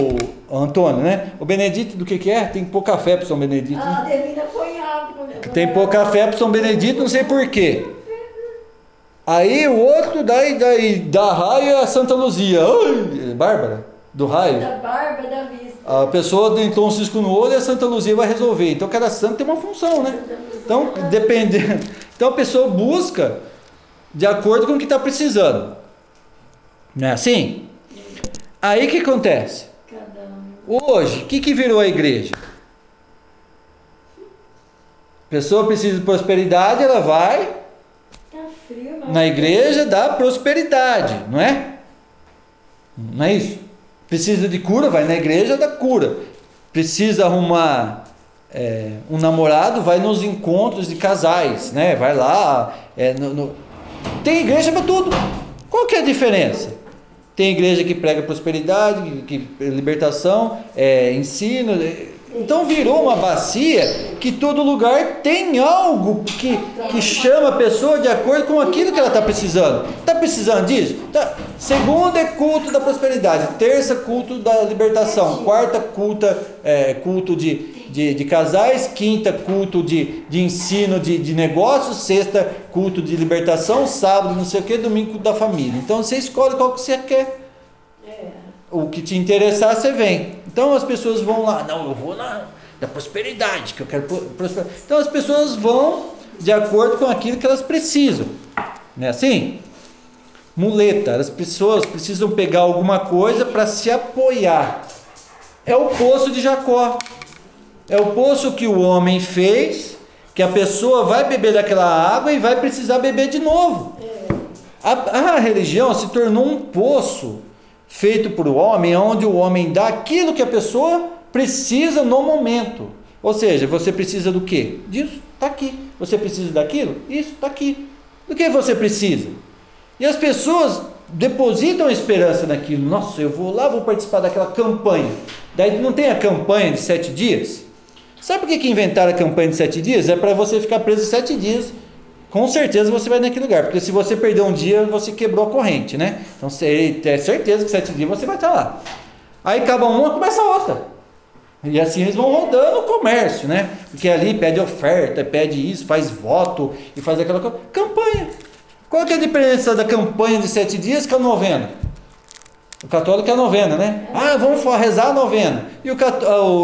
o Antônio, né? O Benedito do que, que é? Tem que pôr café pro São Benedito. Ah, né? Devina põe água. Tem que pôr café pro São Benedito, não sei porquê. Aí o outro daí, daí da raio é a Santa Luzia. Ai, Bárbara, do raio. Da barba, da vista. A pessoa entrou um cisco no olho e a Santa Luzia vai resolver. Então cada santo tem uma função, né? Então, dependendo. Então a pessoa busca de acordo com o que está precisando. Não é assim? Aí o que acontece? Hoje, o que, que virou a igreja? A pessoa precisa de prosperidade, ela vai tá frio, na igreja da prosperidade, não é? Não é isso? Precisa de cura, vai na igreja da cura. Precisa arrumar é, um namorado, vai nos encontros de casais, né? Vai lá, é, no, no tem igreja para tudo. Qual que é a diferença? Tem igreja que prega prosperidade, que libertação, é, ensino. É, então virou uma bacia que todo lugar tem algo que, que chama a pessoa de acordo com aquilo que ela está precisando. Está precisando disso? Tá. Segunda é culto da prosperidade, terça culto da libertação, quarta culta, é, culto de, de, de, casais, quinta culto de, de ensino de, de negócios, sexta culto de libertação, sábado não sei o que, domingo culto da família. Então você escolhe qual que você quer. O que te interessar, você vem. Então as pessoas vão lá, não, eu vou na da prosperidade, que eu quero prosperar. Então as pessoas vão de acordo com aquilo que elas precisam. Não é assim? Muleta, as pessoas precisam pegar alguma coisa para se apoiar. É o poço de Jacó. É o poço que o homem fez, que a pessoa vai beber daquela água e vai precisar beber de novo. A, a religião se tornou um poço feito por o homem, onde o homem dá aquilo que a pessoa precisa no momento. Ou seja, você precisa do quê? Disso, está aqui. Você precisa daquilo? Isso, está aqui. Do que você precisa? E as pessoas depositam a esperança naquilo. Nossa, eu vou lá, vou participar daquela campanha. Daí não tem a campanha de sete dias? Sabe por que, que inventaram a campanha de sete dias? É para você ficar preso sete dias. Com certeza você vai naquele lugar, porque se você perder um dia, você quebrou a corrente, né? Então você tem certeza que sete dias você vai estar lá. Aí acaba uma, começa a outra. E assim eles vão rodando o comércio, né? Porque ali pede oferta, pede isso, faz voto e faz aquela coisa. Campanha. Qual que é a diferença da campanha de sete dias com a novena? O católico é a novena, né? Ah, vamos rezar a novena. E o,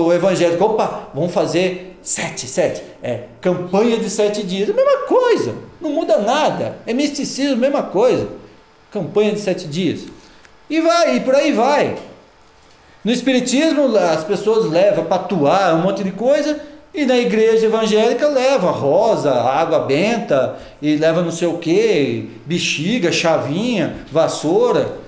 o evangélico, opa, vamos fazer sete, sete. É, campanha de sete dias. A mesma coisa, não muda nada. É misticismo, mesma coisa. Campanha de sete dias. E vai, e por aí vai. No Espiritismo, as pessoas levam para atuar um monte de coisa, e na igreja evangélica leva rosa, água benta, e leva não sei o que, bexiga, chavinha, vassoura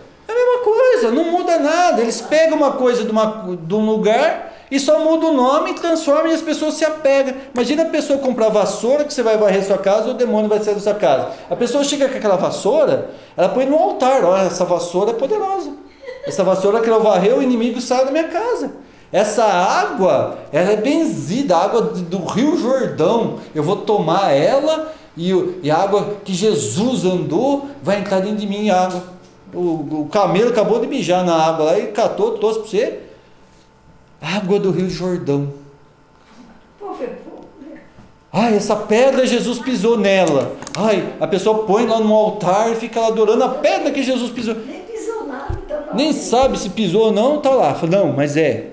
coisa, não muda nada. Eles pegam uma coisa de, uma, de um lugar e só muda o nome, transforma e as pessoas se apegam. Imagina a pessoa comprar vassoura que você vai varrer sua casa e o demônio vai sair da sua casa. A pessoa chega com aquela vassoura, ela põe no altar, olha, essa vassoura é poderosa. Essa vassoura que eu varrer, o inimigo sai da minha casa. Essa água, ela é benzida, a água do Rio Jordão. Eu vou tomar ela e, e a água que Jesus andou vai entrar dentro de mim água. O, o camelo acabou de mijar na água lá e catou, trouxe para você. Água do Rio Jordão. Ai, essa pedra Jesus pisou nela. Ai, a pessoa põe lá no altar e fica lá adorando a pedra que Jesus pisou. Nem pisou nada, tá Nem sabe se pisou ou não, tá lá. Não, mas é. é.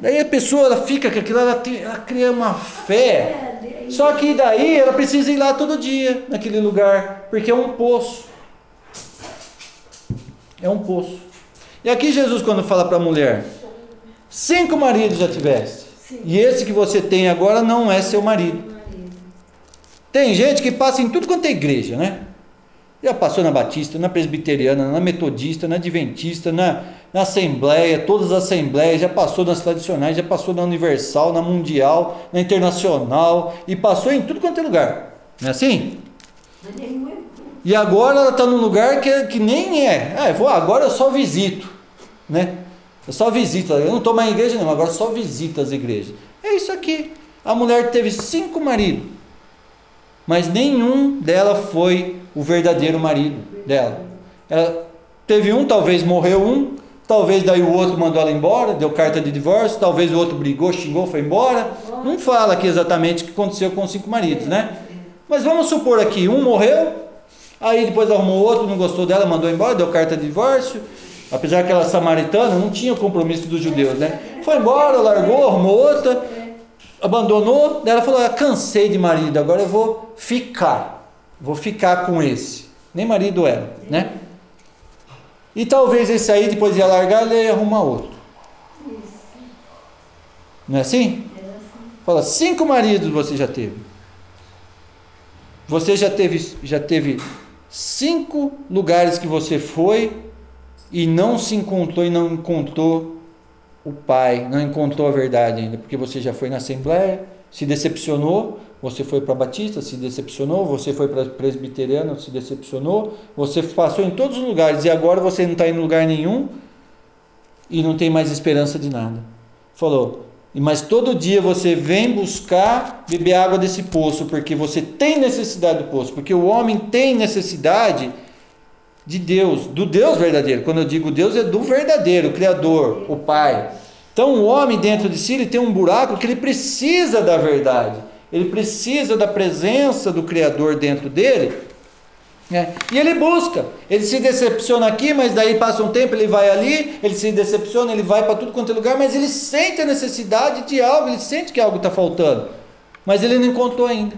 Daí a pessoa ela fica com aquilo, ela, tem, ela cria uma fé. É, Só que daí ela precisa ir lá todo dia, naquele lugar, porque é um poço. É um poço. E aqui Jesus, quando fala para a mulher, cinco maridos já tiveste. Sim. E esse que você tem agora não é seu marido. Tem gente que passa em tudo quanto é igreja, né? Já passou na Batista, na Presbiteriana, na Metodista, na Adventista, na, na Assembleia, todas as Assembleias, já passou nas tradicionais, já passou na Universal, na Mundial, na Internacional, e passou em tudo quanto é lugar. Não é assim? Mas nenhum é e agora ela está num lugar que, que nem é. Ah, vou, agora eu só visito. Né? Eu só visito. Eu não estou mais em igreja, não. Agora só visito as igrejas. É isso aqui. A mulher teve cinco maridos. Mas nenhum dela foi o verdadeiro marido dela. Ela teve um, talvez morreu um, talvez daí o outro mandou ela embora, deu carta de divórcio, talvez o outro brigou, xingou, foi embora. Não fala aqui exatamente o que aconteceu com os cinco maridos, né? Mas vamos supor aqui, um morreu, Aí depois arrumou outro, não gostou dela, mandou embora, deu carta de divórcio. Apesar que ela é samaritana, não tinha o compromisso dos judeus, né? Foi embora, largou, arrumou outra, abandonou. Daí ela falou: ah, cansei de marido, agora eu vou ficar. Vou ficar com esse. Nem marido era, né? E talvez esse aí, depois ia largar, ele ia arrumar outro. Não é assim? Fala, cinco maridos você já teve. Você já teve, já teve cinco lugares que você foi e não se encontrou e não encontrou o Pai, não encontrou a verdade ainda, porque você já foi na Assembleia, se decepcionou, você foi para Batista, se decepcionou, você foi para Presbiteriano, se decepcionou, você passou em todos os lugares e agora você não está em lugar nenhum e não tem mais esperança de nada. Falou, mas todo dia você vem buscar beber água desse poço, porque você tem necessidade do poço, porque o homem tem necessidade de Deus, do Deus verdadeiro. Quando eu digo Deus, é do verdadeiro, o Criador, o Pai. Então o homem dentro de si ele tem um buraco que ele precisa da verdade, ele precisa da presença do Criador dentro dele é. E ele busca, ele se decepciona aqui, mas daí passa um tempo, ele vai ali, ele se decepciona, ele vai para tudo quanto é lugar, mas ele sente a necessidade de algo, ele sente que algo está faltando, mas ele não encontrou ainda,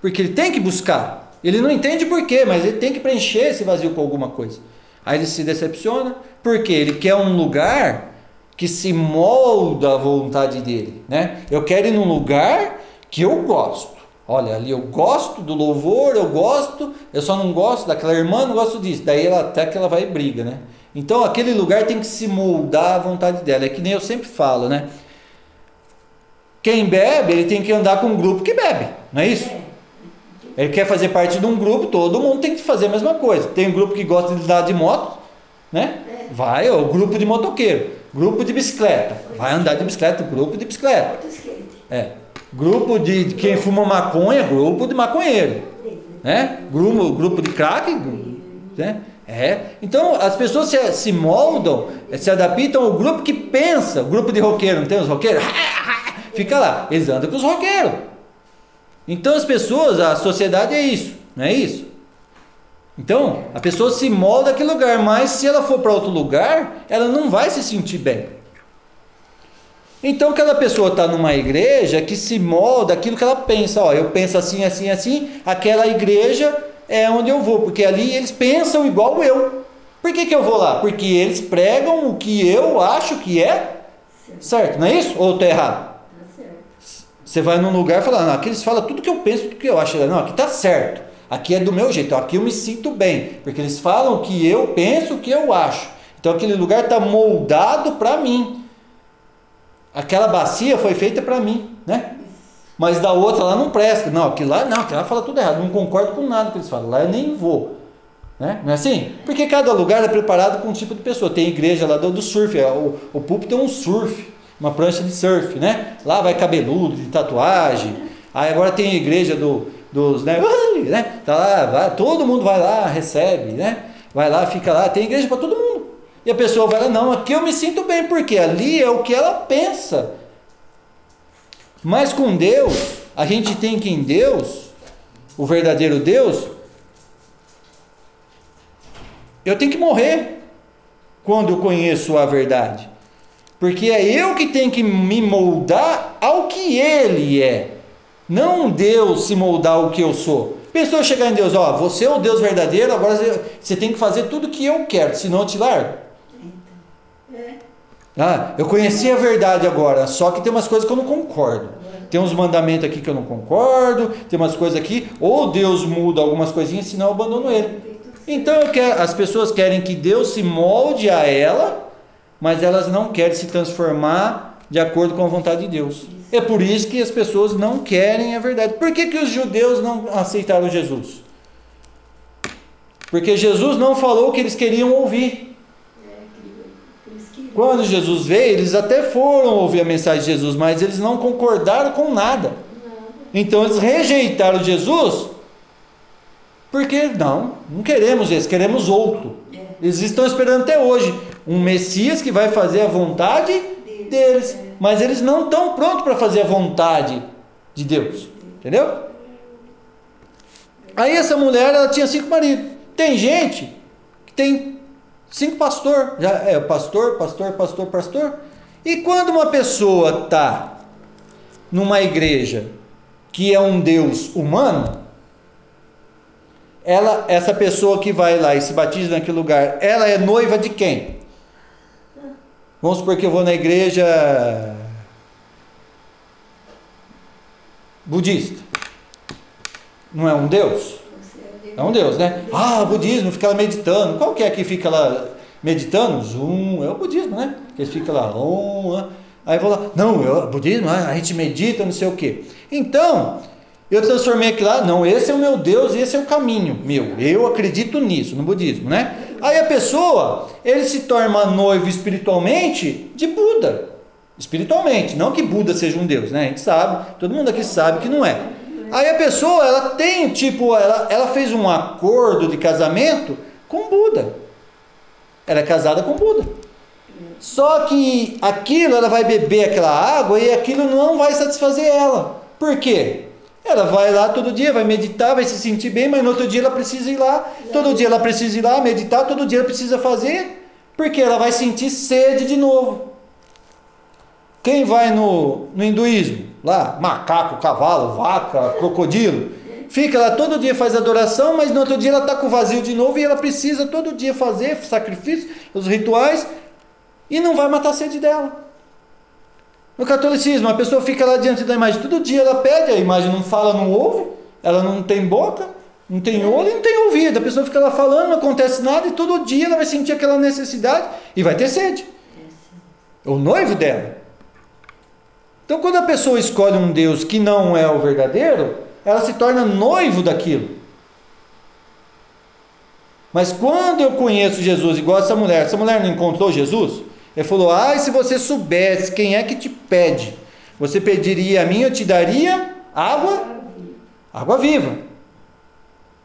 porque ele tem que buscar, ele não entende por quê, mas ele tem que preencher esse vazio com alguma coisa. Aí ele se decepciona, porque ele quer um lugar que se molda à vontade dele, né? Eu quero ir num lugar que eu gosto. Olha, ali eu gosto do louvor, eu gosto, eu só não gosto daquela irmã, não gosto disso. Daí ela até que ela vai e briga, né? Então aquele lugar tem que se moldar à vontade dela. É que nem eu sempre falo, né? Quem bebe, ele tem que andar com um grupo que bebe, não é isso? Ele quer fazer parte de um grupo, todo mundo tem que fazer a mesma coisa. Tem um grupo que gosta de andar de moto, né? Vai, ó, o grupo de motoqueiro, grupo de bicicleta, vai andar de bicicleta, grupo de bicicleta. É. Grupo de quem fuma maconha, grupo de maconheiro. Né? Grupo, grupo de crack. Né? É. Então as pessoas se, se moldam, se adaptam ao grupo que pensa. Grupo de roqueiro, não tem os roqueiros? Fica lá, eles andam com os roqueiros. Então as pessoas, a sociedade é isso, não é isso? Então a pessoa se molda aquele lugar, mas se ela for para outro lugar, ela não vai se sentir bem. Então aquela pessoa está numa igreja que se molda aquilo que ela pensa. Ó, eu penso assim, assim, assim. Aquela igreja é onde eu vou, porque ali eles pensam igual eu. Por que, que eu vou lá? Porque eles pregam o que eu acho que é Certo. certo, não é isso? Ou estou errado? Tá certo. Você vai num lugar e fala, não, aqui eles falam tudo que eu penso, tudo que eu acho. Não, aqui está certo. Aqui é do meu jeito, aqui eu me sinto bem. Porque eles falam o que eu penso, o que eu acho. Então aquele lugar está moldado para mim. Aquela bacia foi feita para mim, né? Mas da outra lá não presta. Não, aquilo lá não, aquilo lá fala tudo errado. Não concordo com nada que eles falam. Lá eu nem vou. Né? Não é assim? Porque cada lugar é preparado com um tipo de pessoa. Tem igreja lá do, do surf, é, o, o púlpito é um surf, uma prancha de surf, né? Lá vai cabeludo, de tatuagem. Aí agora tem a igreja do, dos, né? Né? Tá lá, vai, todo mundo vai lá, recebe, né? Vai lá, fica lá, tem igreja para todo mundo. E a pessoa vai não, aqui eu me sinto bem, porque ali é o que ela pensa. Mas com Deus, a gente tem que em Deus, o verdadeiro Deus, eu tenho que morrer quando eu conheço a verdade. Porque é eu que tenho que me moldar ao que Ele é. Não Deus se moldar ao que eu sou. Pensou chegar em Deus, ó, você é o Deus verdadeiro, agora você tem que fazer tudo o que eu quero, senão eu te largo. Ah, eu conheci a verdade agora, só que tem umas coisas que eu não concordo. Tem uns mandamentos aqui que eu não concordo, tem umas coisas aqui, ou Deus muda algumas coisinhas, senão eu abandono ele. Então quero, as pessoas querem que Deus se molde a ela, mas elas não querem se transformar de acordo com a vontade de Deus. É por isso que as pessoas não querem a verdade. Por que, que os judeus não aceitaram Jesus? Porque Jesus não falou o que eles queriam ouvir. É, que eles queriam. Quando Jesus veio, eles até foram ouvir a mensagem de Jesus, mas eles não concordaram com nada. Então eles rejeitaram Jesus, porque não, não queremos esse, queremos outro. É. Eles estão esperando até hoje um Messias que vai fazer a vontade Deles. deles, É. mas eles não estão prontos para fazer a vontade de Deus, entendeu? Aí essa mulher, ela tinha cinco maridos. Tem gente que tem cinco pastor, já é pastor, pastor, pastor, pastor. E quando uma pessoa tá numa igreja que é um Deus humano, ela, essa pessoa que vai lá e se batiza naquele lugar, ela é noiva de quem? Vamos supor que eu vou na igreja budista. Não é um Deus? É. É um Deus, né? Ah, budismo, fica lá meditando. Qual que é que fica lá meditando? Zum, é o budismo, né? Que ficam lá, om, ah. aí vou lá, não, é o budismo, ah, a gente medita, não sei o quê. Então, eu transformei aquilo lá, não, esse é o meu Deus, esse é o caminho meu. Eu acredito nisso, no budismo, né? Aí a pessoa, ele se torna noivo espiritualmente de Buda. Espiritualmente, não que Buda seja um Deus, né? A gente sabe, todo mundo aqui sabe que não é. Aí a pessoa, ela tem, tipo, ela, ela fez um acordo de casamento com Buda. Ela é casada com Buda. Só que aquilo, ela vai beber aquela água e aquilo não vai satisfazer ela. Por quê? Ela vai lá todo dia, vai meditar, vai se sentir bem, mas no outro dia ela precisa ir lá. Todo dia ela precisa ir lá meditar, todo dia ela precisa fazer, porque ela vai sentir sede de novo. Quem vai no, no hinduísmo? Lá, macaco, cavalo, vaca, crocodilo. Fica lá todo dia, faz adoração, mas no outro dia ela está com vazio de novo e ela precisa todo dia fazer sacrifícios, os rituais, e não vai matar a sede dela. No catolicismo, a pessoa fica lá diante da imagem, todo dia ela pede, a imagem não fala, não ouve, ela não tem boca, não tem olho e não tem ouvido. A pessoa fica lá falando, não acontece nada, e todo dia ela vai sentir aquela necessidade e vai ter sede. O noivo dela. Então, quando a pessoa escolhe um Deus que não é o verdadeiro, ela se torna noivo daquilo. Mas quando eu conheço Jesus, igual essa mulher, essa mulher não encontrou Jesus? Ele falou: Ai, se você soubesse quem é que te pede, você pediria a mim, eu te daria água, água viva.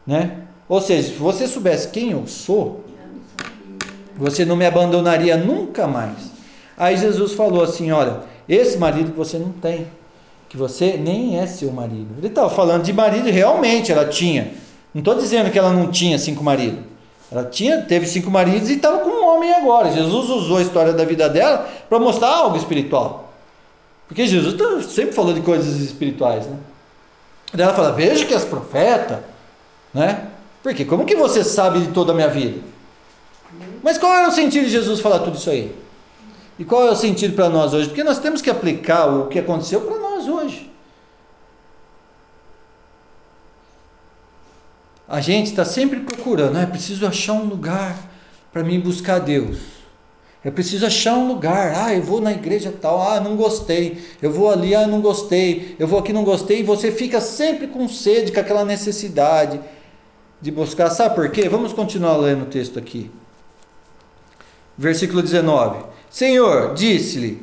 Né? Ou seja, se você soubesse quem eu sou, você não me abandonaria nunca mais. Aí Jesus falou assim: Olha, esse marido que você não tem, que você nem é seu marido. Ele estava falando de marido, realmente ela tinha. Não estou dizendo que ela não tinha cinco maridos. Ela tinha, teve cinco maridos e estava com um homem agora. Jesus usou a história da vida dela para mostrar algo espiritual. Porque Jesus tá, sempre falou de coisas espirituais, né? Daí ela fala: Veja que és profeta, né? Porque como que você sabe de toda a minha vida? Mas qual era o sentido de Jesus falar tudo isso aí? E qual é o sentido para nós hoje? Porque nós temos que aplicar o que aconteceu para nós hoje. A gente está sempre procurando, é preciso achar um lugar para mim buscar Deus. É preciso achar um lugar. Ah, eu vou na igreja tal. Ah, não gostei. Eu vou ali. Ah, não gostei. Eu vou aqui, não gostei. E você fica sempre com sede, com aquela necessidade de buscar. Sabe por quê? Vamos continuar lendo o texto aqui. Versículo 19. Senhor, disse-lhe,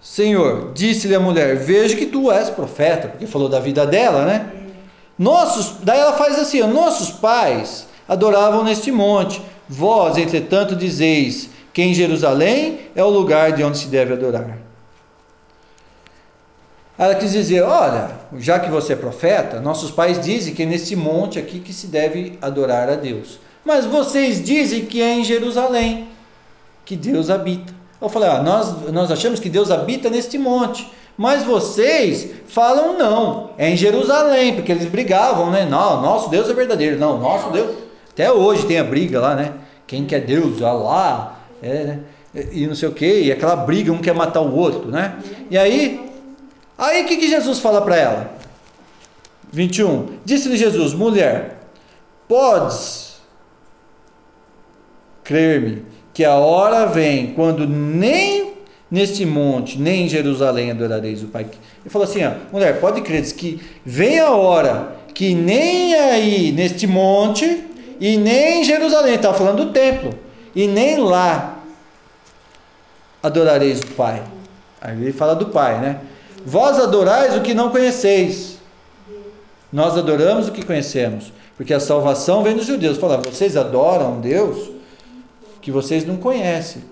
Senhor, disse-lhe a mulher: Vejo que tu és profeta, porque falou da vida dela, né? Nossos, daí ela faz assim: Nossos pais adoravam neste monte, vós, entretanto, dizeis que em Jerusalém é o lugar de onde se deve adorar. Ela quis dizer: Olha, já que você é profeta, nossos pais dizem que é nesse monte aqui que se deve adorar a Deus. Mas vocês dizem que é em Jerusalém que Deus habita. Eu falei, ah, nós, nós achamos que Deus habita neste monte. Mas vocês falam não, é em Jerusalém, porque eles brigavam, né? Não, nosso Deus é verdadeiro. Não, nosso Deus. Até hoje tem a briga lá, né? Quem quer Deus? Alá, é, né? E não sei o que, e aquela briga, um quer matar o outro, né? E aí, aí o que, que Jesus fala para ela? 21. Disse-lhe Jesus: mulher, podes crer-me que a hora vem quando nem neste monte, nem em Jerusalém adorareis o Pai. Ele falou assim: ó, mulher, pode crer que vem a hora que nem aí neste monte e nem em Jerusalém, estava falando do templo, e nem lá adorareis o Pai. Aí ele fala do Pai, né? Vós adorais o que não conheceis. Nós adoramos o que conhecemos, porque a salvação vem dos judeus. Fala, vocês adoram Deus que vocês não conhecem.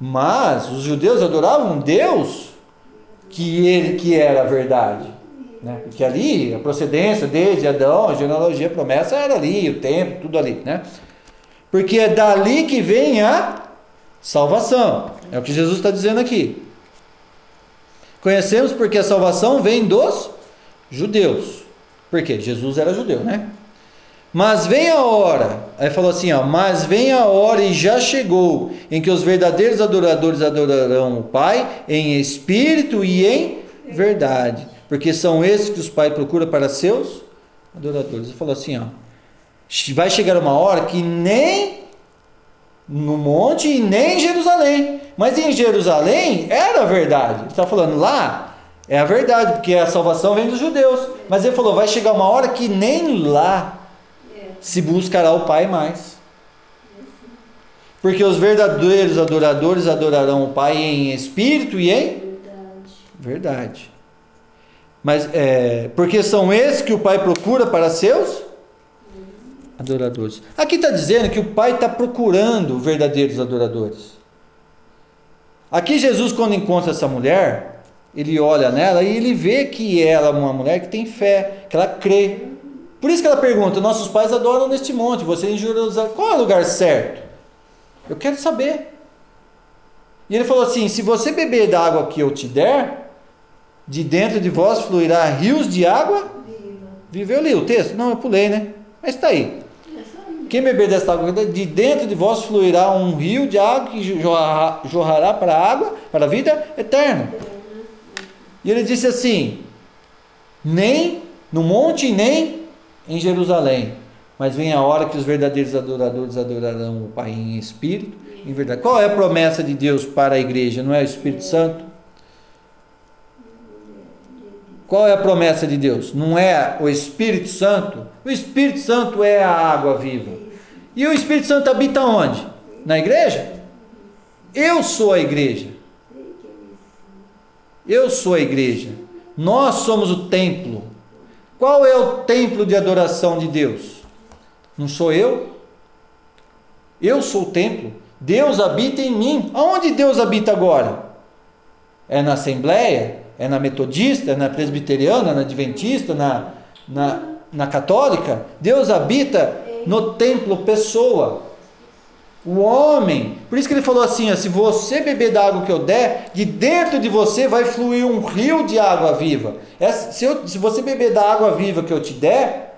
Mas os judeus adoravam um Deus que ele que era a verdade. Né? Porque ali a procedência desde Adão, a genealogia, a promessa era ali, o tempo, tudo ali. Né? Porque é dali que vem a salvação. É o que Jesus está dizendo aqui. Conhecemos porque a salvação vem dos judeus. Por quê? Jesus era judeu, né? Mas vem a hora, aí falou assim, ó, mas vem a hora e já chegou, em que os verdadeiros adoradores adorarão o Pai em espírito e em verdade, porque são esses que os pais procuram para seus adoradores. Ele falou assim, ó, vai chegar uma hora que nem no monte e nem em Jerusalém, mas em Jerusalém era a verdade. Está falando lá é a verdade, porque a salvação vem dos judeus. Mas ele falou, vai chegar uma hora que nem lá se buscará o Pai mais. Porque os verdadeiros adoradores adorarão o Pai em espírito e em verdade. verdade. Mas é, porque são esses que o Pai procura para seus adoradores. Aqui está dizendo que o Pai está procurando verdadeiros adoradores. Aqui Jesus, quando encontra essa mulher, ele olha nela e ele vê que ela é uma mulher que tem fé, que ela crê. Por isso que ela pergunta: nossos pais adoram neste monte, você em Jerusalém, qual é o lugar certo? Eu quero saber. E ele falou assim: se você beber da água que eu te der, de dentro de vós fluirá rios de água. Viveu ali o texto? Não, eu pulei, né? Mas está aí. Quem beber desta água, de dentro de vós fluirá um rio de água que jorrará para a água, para a vida eterna. E ele disse assim: nem no monte, nem em Jerusalém. Mas vem a hora que os verdadeiros adoradores adorarão o Pai em espírito, em verdade. Qual é a promessa de Deus para a igreja? Não é o Espírito Santo? Qual é a promessa de Deus? Não é o Espírito Santo? O Espírito Santo é a água viva. E o Espírito Santo habita onde? Na igreja? Eu sou a igreja. Eu sou a igreja. Nós somos o templo. Qual é o templo de adoração de Deus? Não sou eu? Eu sou o templo. Deus habita em mim. Aonde Deus habita agora? É na Assembleia? É na Metodista? É na Presbiteriana? Na Adventista? Na, na, na Católica? Deus habita no templo, pessoa. O homem, por isso que ele falou assim: ó, se você beber da água que eu der, de dentro de você vai fluir um rio de água viva. se, eu, se você beber da água viva que eu te der,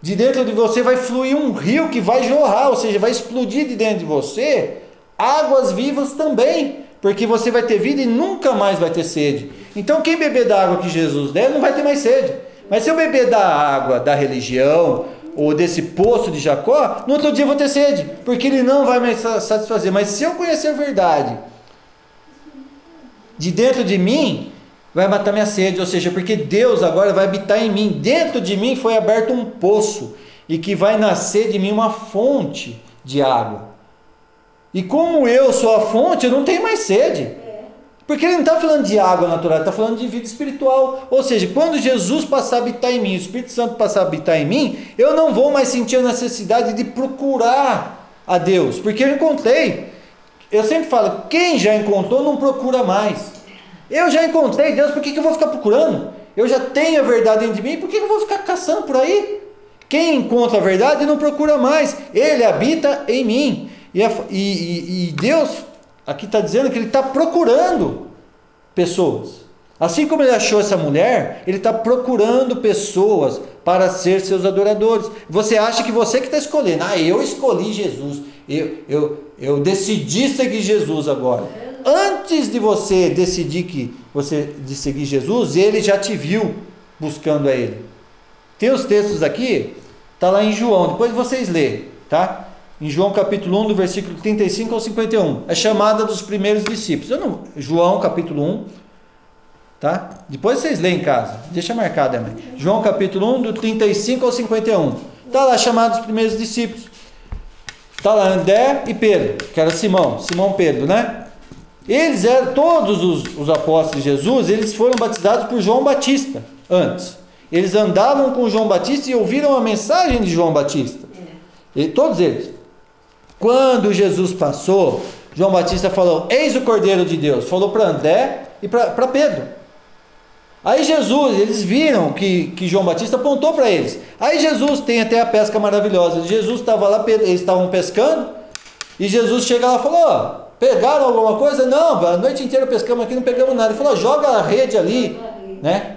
de dentro de você vai fluir um rio que vai jorrar, ou seja, vai explodir de dentro de você águas vivas também, porque você vai ter vida e nunca mais vai ter sede. Então, quem beber da água que Jesus der, não vai ter mais sede. Mas se eu beber da água da religião, ou desse poço de Jacó, no outro dia eu vou ter sede, porque ele não vai me satisfazer. Mas se eu conhecer a verdade, de dentro de mim, vai matar minha sede, ou seja, porque Deus agora vai habitar em mim. Dentro de mim foi aberto um poço e que vai nascer de mim uma fonte de água. E como eu sou a fonte, eu não tenho mais sede. Porque ele não está falando de água natural, ele está falando de vida espiritual. Ou seja, quando Jesus passar a habitar em mim, o Espírito Santo passar a habitar em mim, eu não vou mais sentir a necessidade de procurar a Deus, porque eu encontrei. Eu sempre falo, quem já encontrou não procura mais. Eu já encontrei Deus, por que, que eu vou ficar procurando? Eu já tenho a verdade dentro de mim, por que, que eu vou ficar caçando por aí? Quem encontra a verdade não procura mais, ele habita em mim. E, e, e Deus Aqui está dizendo que ele está procurando pessoas. Assim como ele achou essa mulher, ele está procurando pessoas para ser seus adoradores. Você acha que você que está escolhendo, ah, eu escolhi Jesus, eu, eu, eu decidi seguir Jesus agora. Antes de você decidir que você de seguir Jesus, ele já te viu buscando a ele. Tem os textos aqui, está lá em João, depois vocês lêem, tá? Em João capítulo 1, do versículo 35 ao 51. É chamada dos primeiros discípulos. Não, João capítulo 1, tá? Depois vocês leem em casa. Deixa marcado, mãe. João capítulo 1, do 35 ao 51. Está lá chamado os primeiros discípulos. Está lá André e Pedro, que era Simão, Simão Pedro, né? Eles eram, todos os, os apóstolos de Jesus, eles foram batizados por João Batista antes. Eles andavam com João Batista e ouviram a mensagem de João Batista. E, todos eles. Quando Jesus passou, João Batista falou: Eis o Cordeiro de Deus. Falou para André e para Pedro. Aí Jesus, eles viram que, que João Batista apontou para eles. Aí Jesus tem até a pesca maravilhosa. Jesus estava lá, eles estavam pescando. E Jesus chega lá e falou: oh, Pegaram alguma coisa? Não, a noite inteira pescamos aqui, não pegamos nada. Ele falou: Joga a rede ali, né?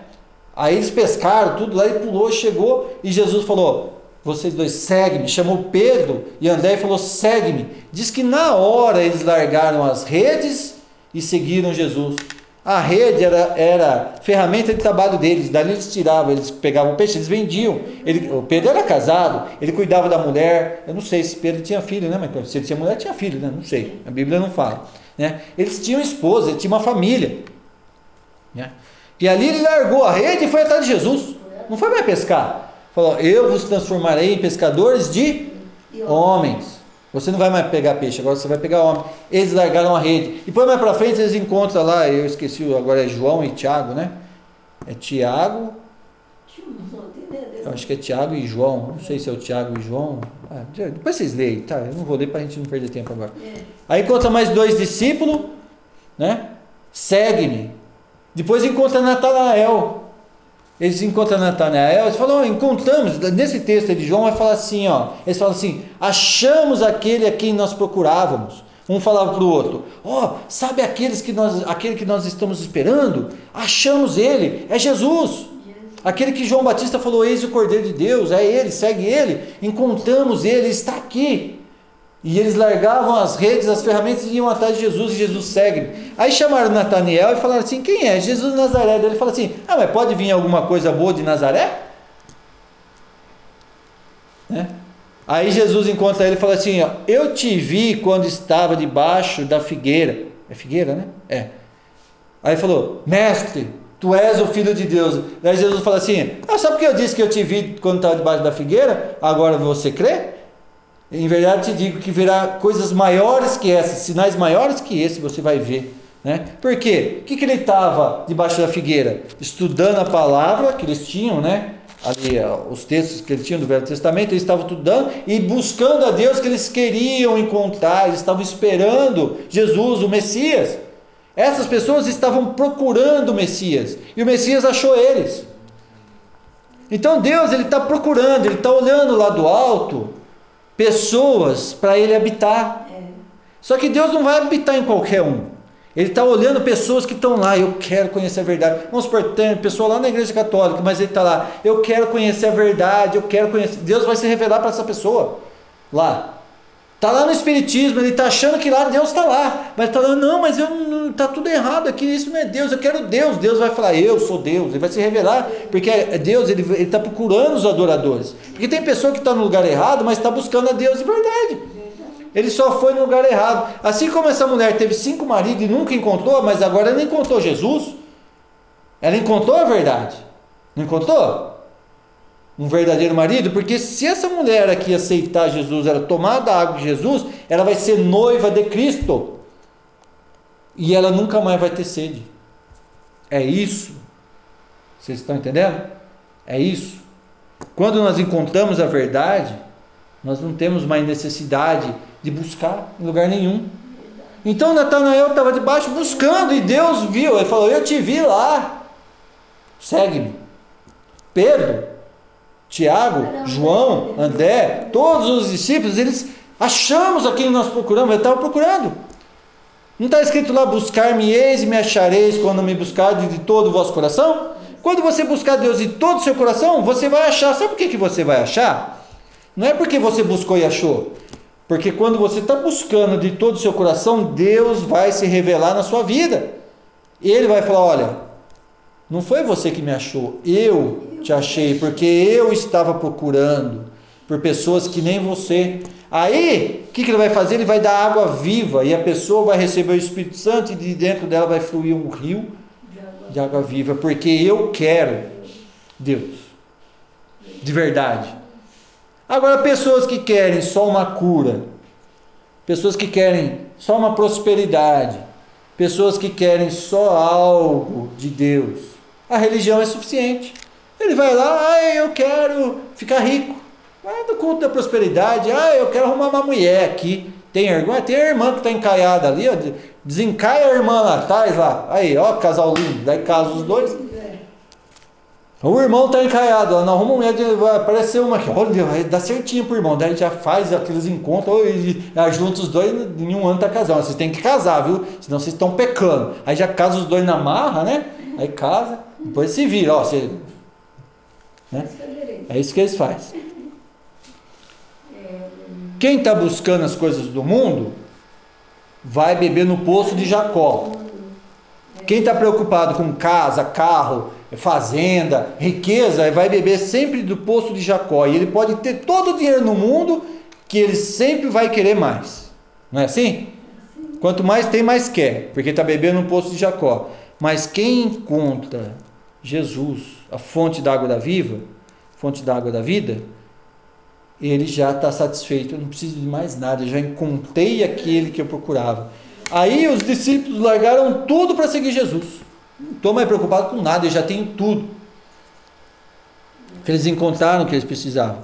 Aí eles pescaram tudo lá e pulou, chegou. E Jesus falou: vocês dois segue-me. Chamou Pedro e André e falou: segue-me. Diz que na hora eles largaram as redes e seguiram Jesus. A rede era, era ferramenta de trabalho deles, dali eles tiravam, eles pegavam peixe, eles vendiam. Ele, o Pedro era casado, ele cuidava da mulher. Eu não sei se Pedro tinha filho, né? Mas se ele tinha mulher, tinha filho, né? Não sei. A Bíblia não fala. Né? Eles tinham esposa, ele tinha uma família. Né? E ali ele largou a rede e foi atrás de Jesus. Não foi mais pescar. Falou: Eu vos transformarei em pescadores de homens. Você não vai mais pegar peixe, agora você vai pegar homem. Eles largaram a rede. E depois mais para frente eles encontram lá, eu esqueci, agora é João e Tiago, né? É Tiago. Eu acho que é Tiago e João. Não sei se é o Tiago e João. Ah, depois vocês leem, tá? Eu não vou ler para a gente não perder tempo agora. É. Aí encontra mais dois discípulos, né? Segue-me. Depois encontra Natanael. Eles encontram Natanael, eles falam, oh, encontramos, nesse texto de João vai falar assim, ó, eles falam assim, achamos aquele a quem nós procurávamos. Um falava para o outro, ó, oh, sabe aqueles que nós, aquele que nós estamos esperando? Achamos ele, é Jesus. Aquele que João Batista falou, eis o Cordeiro de Deus, é ele, segue ele, encontramos ele, está aqui. E eles largavam as redes, as ferramentas e iam atrás de Jesus e Jesus segue. Aí chamaram Nataniel e falaram assim: quem é? Jesus de Nazaré. Ele falou assim: ah, mas pode vir alguma coisa boa de Nazaré? Né? Aí Jesus encontra ele e fala assim: ó, Eu te vi quando estava debaixo da figueira. É figueira, né? É. Aí falou: Mestre, Tu és o filho de Deus. Daí Jesus fala assim: Ah, sabe porque eu disse que eu te vi quando estava debaixo da figueira? Agora você crê? Em verdade te digo que virá coisas maiores que essas, sinais maiores que esse você vai ver. Né? Por quê? O que, que ele estava debaixo da figueira? Estudando a palavra que eles tinham, né? ali os textos que eles tinham do Velho Testamento, eles estavam estudando e buscando a Deus que eles queriam encontrar, eles estavam esperando Jesus, o Messias. Essas pessoas estavam procurando o Messias e o Messias achou eles. Então Deus ele está procurando, ele está olhando lá do alto pessoas para ele habitar. Só que Deus não vai habitar em qualquer um. Ele está olhando pessoas que estão lá, eu quero conhecer a verdade. Vamos supor, tem pessoa lá na igreja católica, mas ele está lá, eu quero conhecer a verdade, eu quero conhecer. Deus vai se revelar para essa pessoa lá. Está lá no Espiritismo, ele está achando que lá Deus está lá. Mas está lá, não, mas eu está tudo errado aqui, isso não é Deus, eu quero Deus. Deus vai falar, eu sou Deus, ele vai se revelar, porque é Deus, ele está procurando os adoradores. Porque tem pessoa que está no lugar errado, mas está buscando a Deus de verdade. Ele só foi no lugar errado. Assim como essa mulher teve cinco maridos e nunca encontrou, mas agora ela encontrou Jesus. Ela encontrou a verdade. Não encontrou? Um verdadeiro marido, porque se essa mulher aqui aceitar Jesus, ela tomar da água de Jesus, ela vai ser noiva de Cristo. E ela nunca mais vai ter sede. É isso. Vocês estão entendendo? É isso. Quando nós encontramos a verdade, nós não temos mais necessidade de buscar em lugar nenhum. Então Natanael estava debaixo buscando e Deus viu. Ele falou: Eu te vi lá. Segue-me. Pedro, Tiago, João, André, todos os discípulos, eles achamos a quem nós procuramos. Ele estava procurando. Não está escrito lá: Buscar-me-eis e me achareis quando me buscardes de todo o vosso coração? Quando você buscar Deus de todo o seu coração, você vai achar. Sabe por que, que você vai achar? Não é porque você buscou e achou. Porque quando você está buscando de todo o seu coração, Deus vai se revelar na sua vida. Ele vai falar: olha, não foi você que me achou, eu te achei, porque eu estava procurando por pessoas que nem você. Aí, o que, que ele vai fazer? Ele vai dar água viva e a pessoa vai receber o Espírito Santo e de dentro dela vai fluir um rio de água viva, porque eu quero Deus, de verdade. Agora, pessoas que querem só uma cura, pessoas que querem só uma prosperidade, pessoas que querem só algo de Deus, a religião é suficiente. Ele vai lá, ah, eu quero ficar rico. Vai no culto da prosperidade, ah, eu quero arrumar uma mulher aqui. Tem irmã, tem a irmã que está encaiada ali, ó, desencaia a irmã lá atrás, lá. Aí, ó, casal lindo. Daí casa os dois. O irmão está encaiado, não arruma um médico, vai aparecer uma aqui, olha, dar certinho pro irmão. Daí a gente já faz aqueles encontros e junta os dois, em um ano tá casando. Vocês têm que casar, viu? Senão vocês estão pecando. Aí já casa os dois na marra, né? Aí casa, depois se vira, ó. Você, né? É isso que eles fazem. Quem está buscando as coisas do mundo vai beber no poço de Jacó. Quem está preocupado com casa, carro, fazenda, riqueza, vai beber sempre do poço de Jacó. E ele pode ter todo o dinheiro no mundo, que ele sempre vai querer mais. Não é assim? Quanto mais tem, mais quer, porque está bebendo no poço de Jacó. Mas quem encontra Jesus, a fonte da água da viva, fonte da água da vida, ele já está satisfeito. Eu não preciso de mais nada. Já encontrei aquele que eu procurava. Aí os discípulos largaram tudo para seguir Jesus. Não estou mais preocupado com nada, eu já tenho tudo. Eles encontraram o que eles precisavam.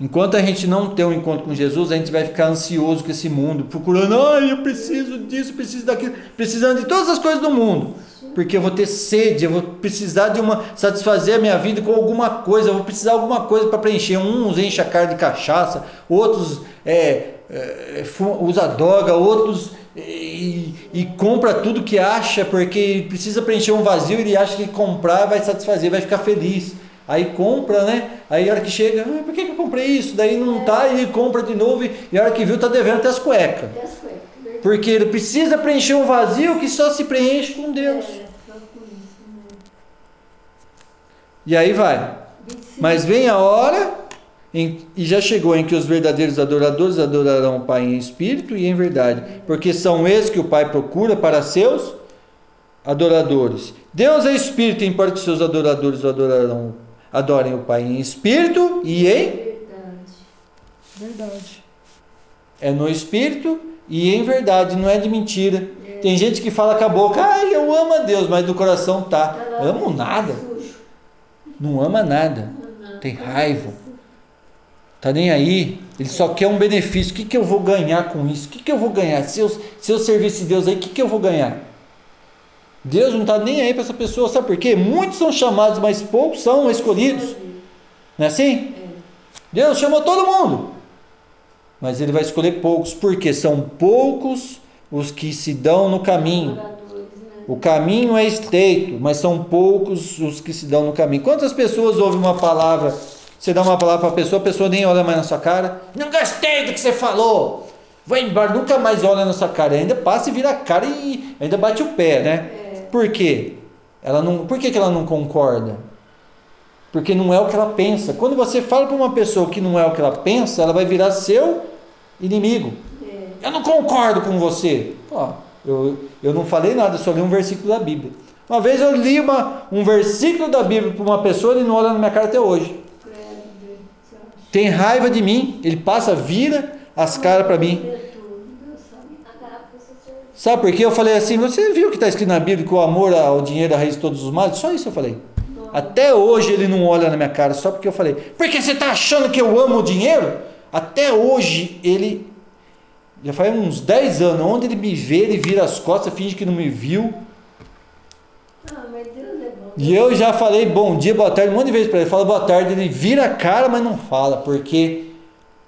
Enquanto a gente não ter um encontro com Jesus, a gente vai ficar ansioso com esse mundo, procurando, ai, eu preciso disso, preciso daquilo, precisando de todas as coisas do mundo. Porque eu vou ter sede, eu vou precisar de uma satisfazer a minha vida com alguma coisa, eu vou precisar de alguma coisa para preencher. Uns enchem a cara de cachaça, outros é, é, usa droga, outros e, e, compra tudo que acha porque precisa preencher um vazio ele acha que comprar vai satisfazer, vai ficar feliz. Aí compra, né? Aí a hora que chega, ah, por que, que eu comprei isso? Daí não tá, e compra de novo, e a hora que viu tá devendo até as cuecas. Porque ele precisa preencher um vazio que só se preenche com Deus. E aí vai. Mas vem a hora em, e já chegou em que os verdadeiros adoradores adorarão o Pai em espírito e em verdade, porque são esses que o Pai procura para seus adoradores. Deus é espírito, importa que seus adoradores o adorarão, adorem o Pai em espírito e em Verdade. verdade. É no espírito e em verdade, não é de mentira. Tem gente que fala com a boca, ai, eu amo a Deus, mas do coração tá. Tá Amo nada. Sujo. Não ama nada. Tem raiva. Tá nem aí. Ele só quer um benefício. O que, que eu vou ganhar com isso? O que, que eu vou ganhar? Se eu, se eu servisse Deus aí, o que, que eu vou ganhar? Deus não está nem aí para essa pessoa. Sabe por quê? Muitos são chamados, mas poucos são escolhidos. Não é assim? Deus chamou todo mundo. Mas ele vai escolher poucos, porque são poucos os que se dão no caminho. O caminho é estreito, mas são poucos os que se dão no caminho. Quantas pessoas ouvem uma palavra, você dá uma palavra para a pessoa, a pessoa nem olha mais na sua cara? Não gostei do que você falou. Vai embora, nunca mais olha na sua cara. Ainda passa e vira a cara e ainda bate o pé, né? Por quê? Ela não, por que, que ela não concorda? Porque não é o que ela pensa. Quando você fala para uma pessoa que não é o que ela pensa, ela vai virar seu inimigo. É. Eu não concordo com você. Pô, eu, eu não falei nada, só li um versículo da Bíblia. Uma vez eu li uma, um versículo da Bíblia para uma pessoa, ele não olha na minha cara até hoje. Tem raiva de mim, ele passa, vira as caras para mim. Deus é tudo, Deus sabe. A cara pro seu serviço. Sabe por quê? Eu falei assim: você viu que está escrito na Bíblia que o amor ao dinheiro é a raiz de todos os males? Só isso eu falei. Até hoje ele não olha na minha cara, só porque eu falei, porque você está achando que eu amo o dinheiro? Até hoje ele, já faz uns 10 anos, onde ele me vê, ele vira as costas, finge que não me viu. Ah, Deus é bom. E eu já falei bom dia, boa tarde, um monte de vezes para ele. Fala boa tarde, ele vira a cara, mas não fala, porque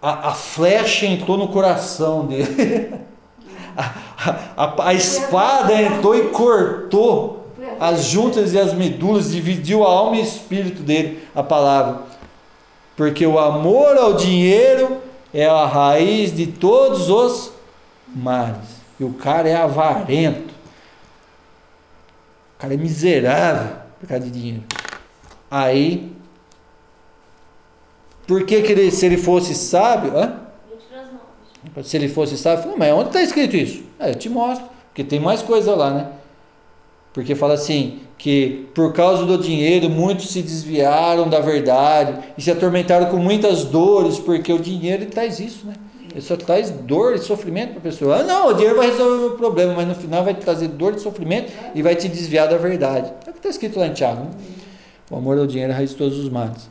a, a flecha entrou no coração dele. A, a- espada entrou e cortou as juntas e as medulas, dividiu a alma e espírito dele, a palavra. Porque o amor ao dinheiro é a raiz de todos os males. E o cara é avarento. O cara é miserável por causa de dinheiro. Aí, por que, que ele, se ele fosse sábio, hã? 23 não. se ele fosse sábio, falou, mas onde está escrito isso? É, eu te mostro, porque tem mais coisa lá, né? Porque fala assim, que por causa do dinheiro muitos se desviaram da verdade e se atormentaram com muitas dores, porque o dinheiro traz isso, né? Ele só traz dor e sofrimento para a pessoa. Ah, não, o dinheiro vai resolver o problema, mas no final vai te trazer dor e sofrimento e vai te desviar da verdade. É o que está escrito lá em Tiago, né? O amor ao dinheiro é a raiz de todos os males.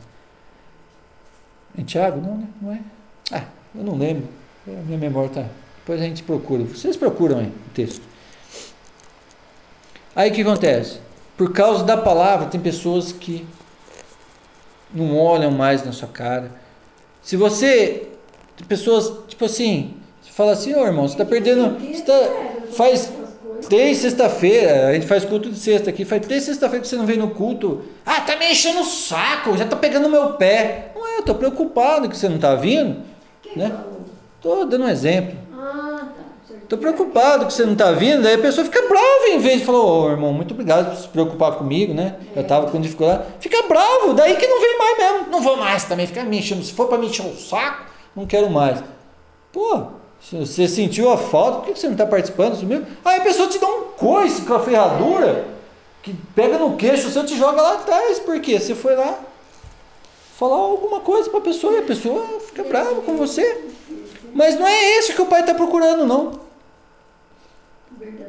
Em Tiago? Não, né? Não é? Ah, eu não lembro. A minha memória tá. Depois a gente procura. Vocês procuram aí o texto. Aí o que acontece? Por causa da palavra, tem pessoas que não olham mais na sua cara. Se você. Pessoas, tipo assim, você fala assim, ô irmão, você está perdendo. Você tá, faz três sexta-feira, a gente faz culto de sexta aqui, faz três sexta-feira que você não vem no culto. Ah, tá me enchendo o saco, já tá pegando meu pé. Não é, eu tô preocupado que você não tá vindo. Quem né? falou? Tô dando um exemplo. Ah, tá. Tô preocupado que você não tá vindo, daí a pessoa fica brava em vez de falar, ô irmão, muito obrigado por se preocupar comigo, né? Eu tava com dificuldade. Fica bravo, daí que não vem mais mesmo. Não vou mais também, fica me enchendo. Se for pra me encher o saco, não quero mais. Pô, se você sentiu a falta, por que você não tá participando? Sumiu? Aí a pessoa te dá um coice com a ferradura que pega no queixo, você te joga lá atrás, porque você foi lá falar alguma coisa pra pessoa e a pessoa fica brava com você. Mas não é esse que o pai está procurando, não.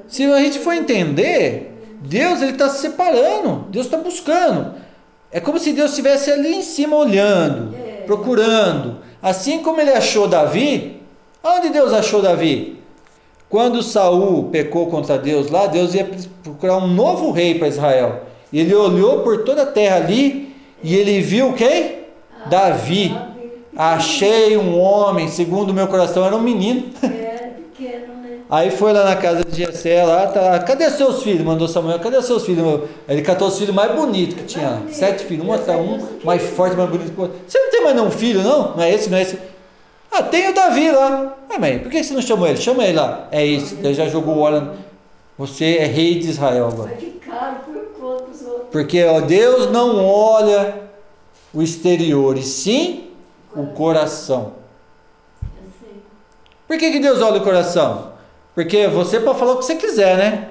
Se a gente for entender, Deus ele está se separando, Deus está buscando. É como se Deus estivesse ali em cima olhando, É. procurando. Assim como ele achou Davi, onde Deus achou Davi? Quando Saul pecou contra Deus lá, Deus ia procurar um novo rei para Israel. E ele olhou por toda a terra ali e ele viu quem? Davi. Achei um homem, segundo o meu coração, era um menino. Pequeno, né? Aí foi lá na casa de Jessé, lá, tá, cadê seus filhos? Mandou Samuel, cadê seus filhos? Ele catou os filhos mais bonitos que tinha lá. Sete filhos, um atrás um, mais forte, mais bonito que o outro. Você não tem mais nenhum filho, não? Não é esse, não é esse? Ah, tem o Davi lá. Ah, mãe, por que você não chamou ele? Chama ele lá. É isso, ele já jogou o óleo. Você é rei de Israel agora. Porque ó, Deus não olha o exterior, e sim o coração. Eu. Por que, que Deus olha o coração? Porque você pode falar o que você quiser, né?